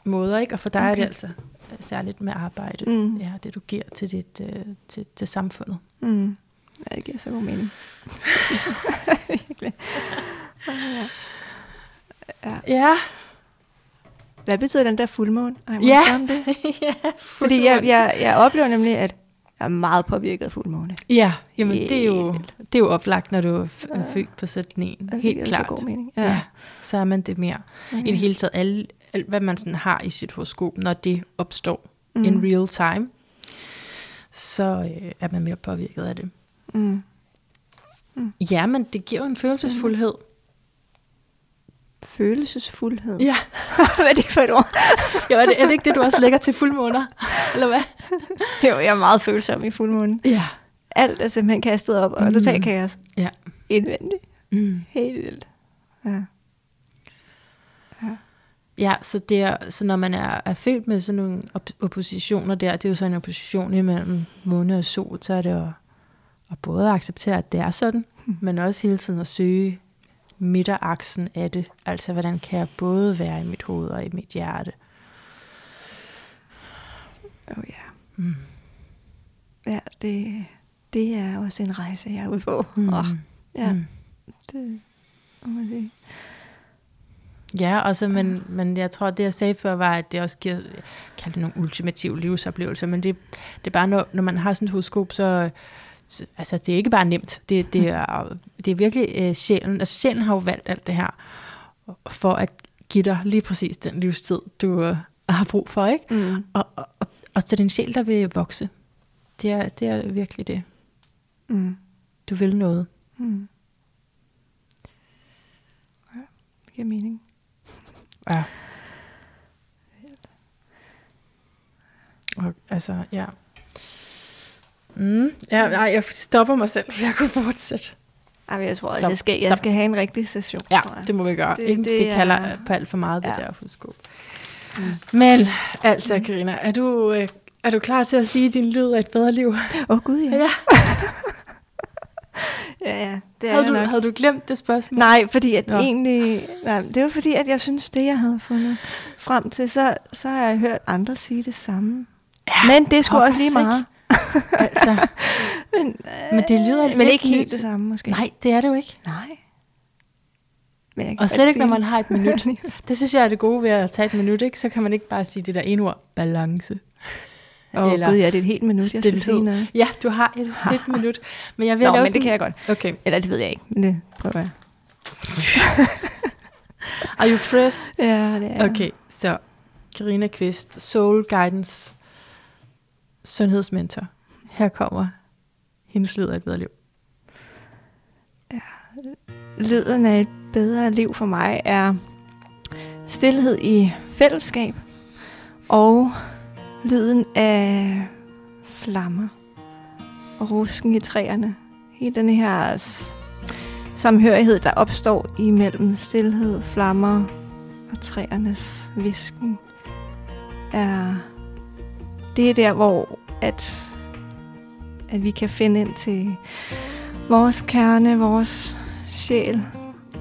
måder, ikke? Og for dig okay. er det altså øh, særligt med arbejde. Mm. Ja, det du giver til, dit, øh, til, til samfundet. Mm. Ja, det giver så god mening. Virkelig. Ja. Ja. Ja. Hvad betyder den der fuldmåne? Ej, må Ja. det? ja, Fordi jeg, jeg, jeg oplever nemlig, at jeg er meget påvirket af fuldmåne. Ja, jamen det er jo, det er jo oplagt, når du er født på sådan en. Det Helt giver klart. Så god mening. Ja. ja. Så er man det mere. Okay. I det hele taget, alle, alt hvad man sådan har i sit horoskop, når det opstår Mm. mm. in real time, så øh, er man mere påvirket af det. Mm. Ja, men det giver jo en følelsesfuldhed. Følelsesfuldhed. Ja. Hvad er det for et ord? ja er, det, er det ikke det, du også lægger til fuldmåner? Eller hvad? Jo, jeg er meget følsom i fuldmånen. Ja. Alt er simpelthen kastet op, og Mm. totalt kaos. Ja. Indvendigt. Mm. Helt vildt. Ja. Ja, så, det er, så når man er, er født med sådan nogle op- oppositioner der, det er jo så en opposition imellem måne og sol, så er det at, at både acceptere, at det er sådan, men også hele tiden at søge midteraksen af det. Altså, hvordan kan jeg både være i mit hoved og i mit hjerte? Oh, ja. Mm. Ja, det, det er også en rejse, jeg er ude på. Mm. Oh, ja, Mm. det må man sige. Ja, også, men, men jeg tror, det jeg sagde før, var, at det også giver, jeg kalder det nogle ultimative livsoplevelser, men det, det er bare, når, når man har sådan et horoskop, så, så altså, det er ikke bare nemt. Det, det, er, det er virkelig øh, sjælen. Altså, sjælen har jo valgt alt det her, for at give dig lige præcis den livstid, du øh, har brug for, ikke? Mm. Og, og, og, og så en sjæl, der vil vokse. Det er, det er virkelig det. Mm. Du vil noget. Mm. Ja, det giver mening. Ja. Og, altså, ja. Mm, ja, nej, jeg stopper mig selv, for jeg kunne fortsætte. Ej, jeg tror, Stop. jeg skal, jeg Stop. skal have en rigtig session. Ja, det må vi gøre. Det- Det, det, kalder er- på alt for meget, det Ja. der horoskop. Mm. Men altså, Karina, er du, øh, er du klar til at sige, at din lyd er et bedre liv? Åh, oh, gud ja. Ja. Ja, ja. Det er Havde du, nok. havde du glemt det spørgsmål? Nej, fordi at Nå. egentlig... Nej, det var fordi, at jeg synes, det jeg havde fundet frem til, så, så har jeg hørt andre sige det samme. Ja, Men det er sgu også lige meget. Altså, Men, men det lyder men lidt ikke helt nyt. det samme, måske. Nej, det er det jo ikke. Nej. Men jeg Og slet ikke, når man har et minut. Det synes jeg er det gode ved at tage et minut, ikke? Så kan man ikke bare sige det der ene ord, balance. Åh, Eller gud, ja, det er et helt minut, jeg skal sige noget. Ja, du har et, et minut. Men jeg vil Nå, lave men sådan... det kan jeg godt. Okay. Eller det ved jeg ikke, men det prøver jeg. Are you fresh? Ja, det er Okay, så Karina Kvist, Soul Guidance sundhedsmentor. Her kommer hendes lyd af et bedre liv. Lyden af et bedre liv for mig er stillhed i fællesskab og lyden af flammer og rusken i træerne. Hele den her samhørighed, der opstår imellem stillhed, flammer og træernes visken, er det er der, hvor at, at vi kan finde ind til vores kerne, vores sjæl,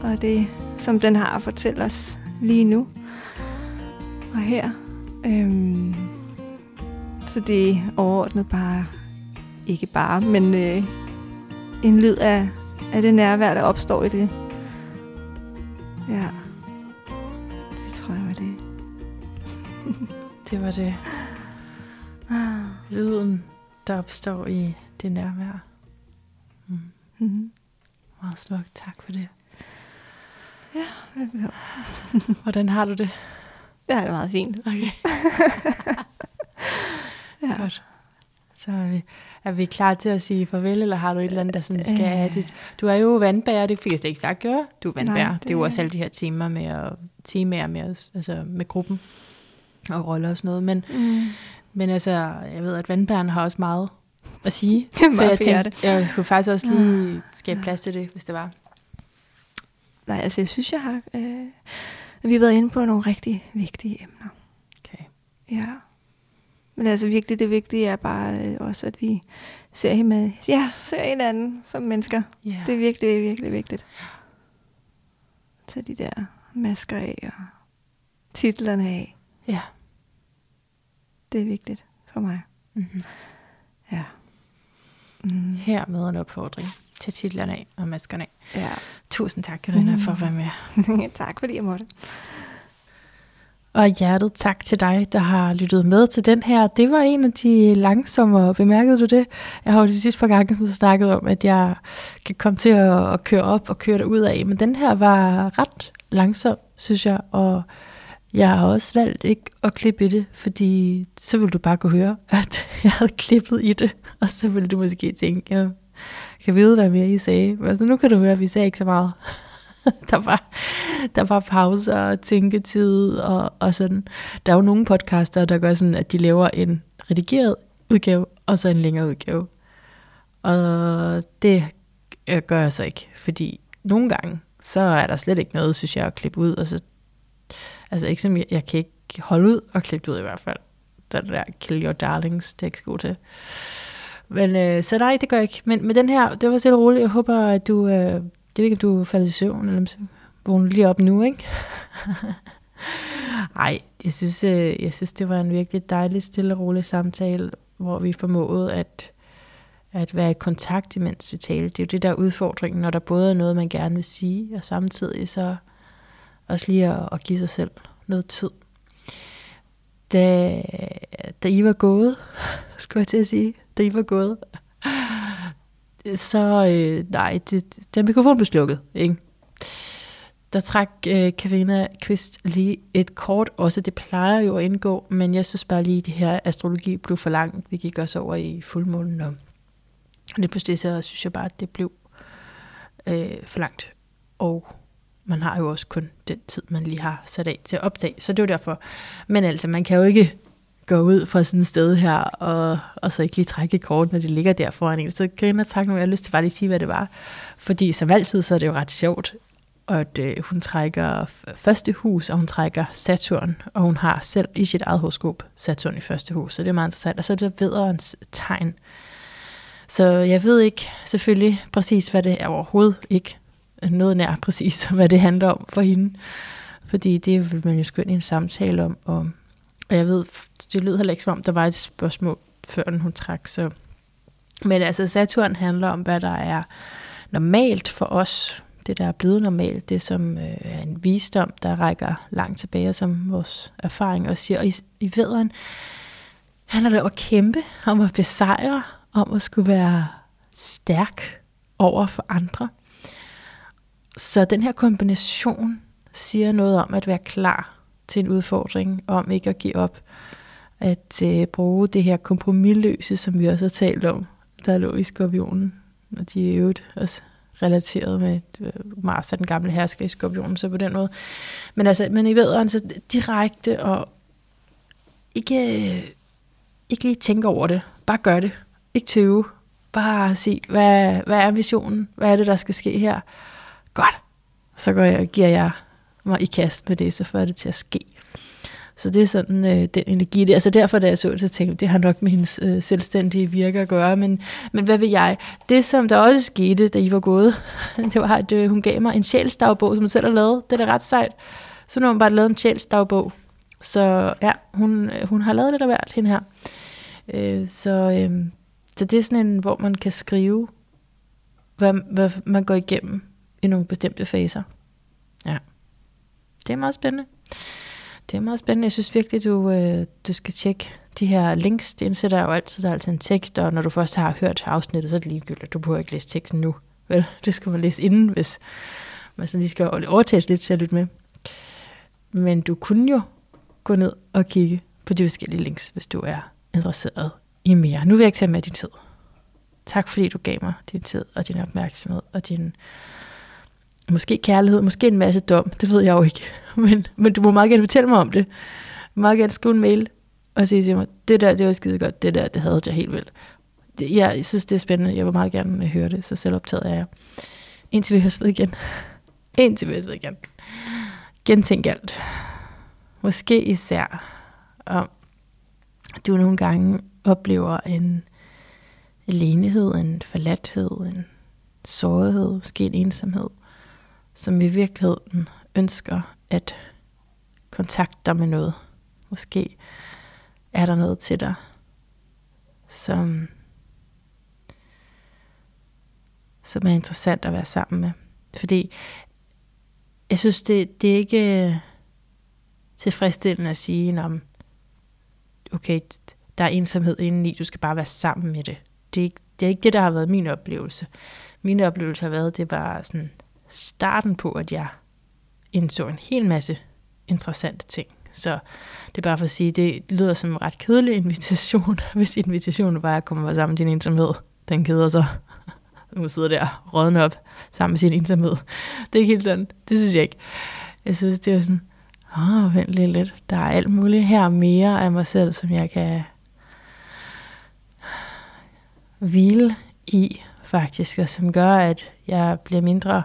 og det, som den har at fortælle os lige nu og her. Øhm, så det er overordnet bare, ikke bare, men øh, en lyd af, af det nærvær, der opstår i det. Ja, det tror jeg var det. Det var det. Ah. Lyden, der opstår i det nærvær. Mm. Mm-hmm. Meget smukt. Tak for det. Velbekomme. Hvordan har du det? Det har det meget fint. Okay. Ja. Godt. Så er vi, er vi klar til at sige farvel, eller har du et eller andet, der sådan skal Øh. have dit... Du er jo vandbærer, det fik jeg slet ikke sagt, gør Du er vandbærer. Nej, det... det er jo også alle de her temaer med, at, temaer med, os- altså med gruppen og roller og sådan noget. Men, Mm. men altså, jeg ved, at vandbærerne har også meget at sige. Så jeg tænkte, jeg skulle faktisk også lige skabe plads til det, hvis det var. Nej, altså jeg synes, jeg har... Øh, vi har været inde på nogle rigtig vigtige emner. Okay. Ja. Men altså virkelig det vigtige er bare øh, også, at vi ser, hinanden, ja, ser hinanden som mennesker. Ja. Det er virkelig, virkelig vigtigt. Tag de der masker af og titlerne af. Ja. Det er vigtigt for mig. Mm-hmm. Ja. Mm. Her med en opfordring til titlerne af og maskerne af. Ja. Tusind tak, Karina, Mm. for at være med. tak fordi jeg måtte. Og hjertet tak til dig, der har lyttet med til den her. Det var en af de langsommere, bemærkede du det? Jeg har jo de sidste par gange sådan snakket om, at jeg kan komme til at, at køre op og køre det ud af. Men den her var ret langsom, synes jeg. Og jeg har også valgt ikke at klippe i det, fordi så ville du bare kunne høre, at jeg havde klippet i det. Og så ville du måske tænke, jeg kan vide, hvad mere I sagde. Men altså, nu kan du høre, at vi sagde ikke så meget. der var, der var pauser og tænketid og, og sådan. Der er jo nogle podcaster, der gør sådan, at de laver en redigeret udgave, og så en længere udgave. Og det øh, gør jeg så ikke, fordi nogle gange, så er der slet ikke noget, synes jeg, at klippe ud. Og så, altså ikke som jeg, jeg kan ikke holde ud og klippe ud i hvert fald. Den der kill your darlings, det er ikke så god til. Men øh, så nej, det gør jeg ikke. Men med den her, det var stille roligt. Jeg håber, at du... Øh, det ved ikke, om du faldt i søvn, eller om så vågner lige op nu, ikke? Ej, jeg synes, øh, jeg synes, det var en virkelig dejlig, stille og rolig samtale, hvor vi formåede at, at være i kontakt, imens vi talte. Det er jo det, der er udfordringen, når der både er noget, man gerne vil sige, og samtidig så også lige at, at give sig selv noget tid. Da, da I var gået, skulle jeg til at sige, da I var gået, så øh, nej, det, den mikrofon blev slukket, ikke? Der trak øh, Karina Kvist lige et kort også. Det plejer jo at indgå, men jeg synes bare lige, at det her astrologi blev for langt. Vi gik også over i fuldmånen, og lige pludselig så synes jeg bare, at det blev øh, for langt. Og man har jo også kun den tid, man lige har sat af til at optage. Så det var derfor. Men altså, man kan jo ikke gå ud fra sådan et sted her, og, og så ikke lige trække kort, når det ligger der foran en. Så griner tak nu, jeg har lyst til bare lige at sige, hvad det var. Fordi som altid, så er det jo ret sjovt, at øh, hun trækker første hus, og hun trækker Saturn, og hun har selv i sit eget horoskop Saturn i første hus, så det er meget interessant. Og så er det vederens tegn. Så jeg ved ikke selvfølgelig præcis, hvad det er overhovedet ikke noget nær præcis, hvad det handler om for hende. Fordi det vil man jo sgu i en samtale om, og og jeg ved, det lød heller ikke som om, der var et spørgsmål, før hun trak. Så. Men altså, Saturn handler om, hvad der er normalt for os. Det, der er blevet normalt. Det, som øh, er en visdom, der rækker langt tilbage, som vores erfaring også siger. Og i, i vederen handler det om at kæmpe, om at besejre, om at skulle være stærk over for andre. Så den her kombination siger noget om at være klar til en udfordring, om ikke at give op. At øh, bruge det her kompromilløse, som vi også har talt om, der lå i skorpionen. Og de er jo også relateret med øh, Mars og den gamle hersker i skorpionen, så på den måde. Men altså, men i vederen, så direkte og ikke, ikke lige tænke over det. Bare gør det. Ikke tøve. Bare sige, hvad, hvad er missionen? Hvad er det, der skal ske her? Godt. Så går jeg, giver jeg mig i kast med det, så får det til at ske. Så det er sådan øh, den energi der. Altså derfor, da jeg så det, så tænkte jeg, det har nok med hendes øh, selvstændige virke at gøre. Men, men hvad vil jeg? Det, som der også skete, da I var gået, det var, at øh, hun gav mig en sjælsdagbog, som hun selv har lavet. Det er da ret sejt. Så nu har hun bare lavet en sjælsdagbog. Så ja, hun, øh, hun har lavet lidt af hvert, hende her. Øh, så, øh, så det er sådan en, hvor man kan skrive, hvad, hvad man går igennem i nogle bestemte faser. Ja. Det er meget spændende. Det er meget spændende. Jeg synes virkelig, du, øh, du skal tjekke de her links. Det indsætter jo altid, der er altid en tekst, og når du først har hørt afsnittet, så er det ligegyldigt. Du behøver ikke læse teksten nu. Vel, det skal man læse inden, hvis man så lige skal overtages lidt til at lytte med. Men du kunne jo gå ned og kigge på de forskellige links, hvis du er interesseret i mere. Nu vil jeg ikke tage med din tid. Tak fordi du gav mig din tid og din opmærksomhed og din måske kærlighed, måske en masse dom, det ved jeg jo ikke. Men, men du må meget gerne fortælle mig om det. Du må meget gerne skrive en mail og sige til mig, det der, det var skide godt, det der, det havde jeg helt vildt. Det, jeg synes, det er spændende, jeg vil meget gerne øh, høre det, så selv optaget er jeg. Indtil vi høres ved igen. Indtil vi høres ved igen. Gentænk alt. Måske især om du nogle gange oplever en alenehed, en forladthed, en sårighed, måske en ensomhed, som i virkeligheden ønsker at kontakte dig med noget. Måske er der noget til dig, som, som er interessant at være sammen med. Fordi jeg synes, det, det er ikke øh, tilfredsstillende at sige, om okay, der er ensomhed indeni, du skal bare være sammen med det. Det er ikke det, er ikke det der har været min oplevelse. Min oplevelse har været, det var sådan starten på, at jeg indså en hel masse interessante ting. Så det er bare for at sige, det lyder som en ret kedelig invitation, hvis invitationen var at komme sammen med din ensomhed. Den keder sig. Nu sidder der rådne op sammen med sin ensomhed. Det er ikke helt sådan. Det synes jeg ikke. Jeg synes, det er sådan, åh, oh, vent lidt lidt. Der er alt muligt her mere af mig selv, som jeg kan hvile i, faktisk, og som gør, at jeg bliver mindre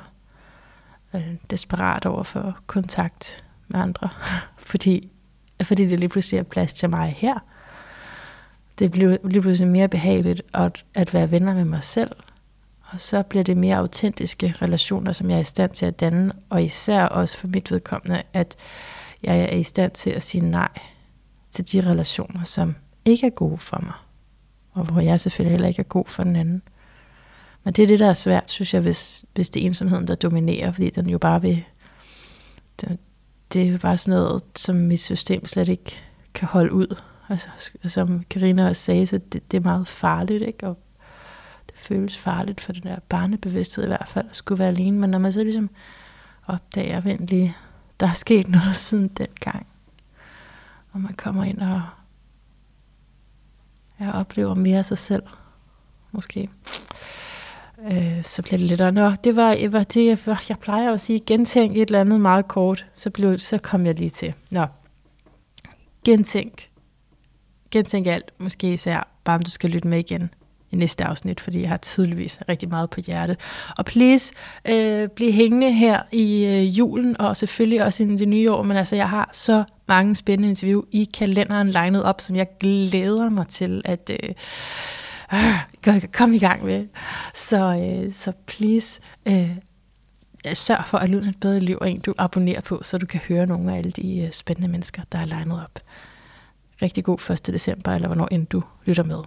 øh, desperat over for kontakt med andre, fordi, fordi det lige pludselig er plads til mig her. Det bliver lige pludselig mere behageligt at, at være venner med mig selv, og så bliver det mere autentiske relationer, som jeg er i stand til at danne, og især også for mit vedkommende, at jeg er i stand til at sige nej til de relationer, som ikke er gode for mig, og hvor jeg selvfølgelig heller ikke er god for den anden. Men det er det, der er svært, synes jeg, hvis, hvis det er ensomheden, der dominerer, fordi den jo bare vil... Det, det er jo bare sådan noget, som mit system slet ikke kan holde ud. Altså, som Karina også sagde, så det, det er meget farligt, ikke? Og det føles farligt for den der barnebevidsthed i hvert fald, at skulle være alene. Men når man så ligesom opdager, vent lige, der er sket noget siden dengang, og man kommer ind og jeg oplever mere af sig selv, måske øh, så bliver det lettere. Nå, det var, øh, var det, jeg, jeg plejer at sige, gentænk et eller andet meget kort, så, blev, så kom jeg lige til. Nå, gentænk. Gentænk alt, måske især, bare om du skal lytte med igen i næste afsnit, fordi jeg har tydeligvis rigtig meget på hjertet. Og please, øh, bliv hængende her i øh, julen, og selvfølgelig også i det nye år, men altså, jeg har så mange spændende interview i kalenderen legnet op, som jeg glæder mig til at... Øh, øh, kom i gang med. Så, øh, så please, øh, sørg for at lyde et bedre liv, og en du abonnerer på, så du kan høre nogle af alle de øh, spændende mennesker, der er legnet op. Rigtig god 1. december, eller hvornår end du lytter med.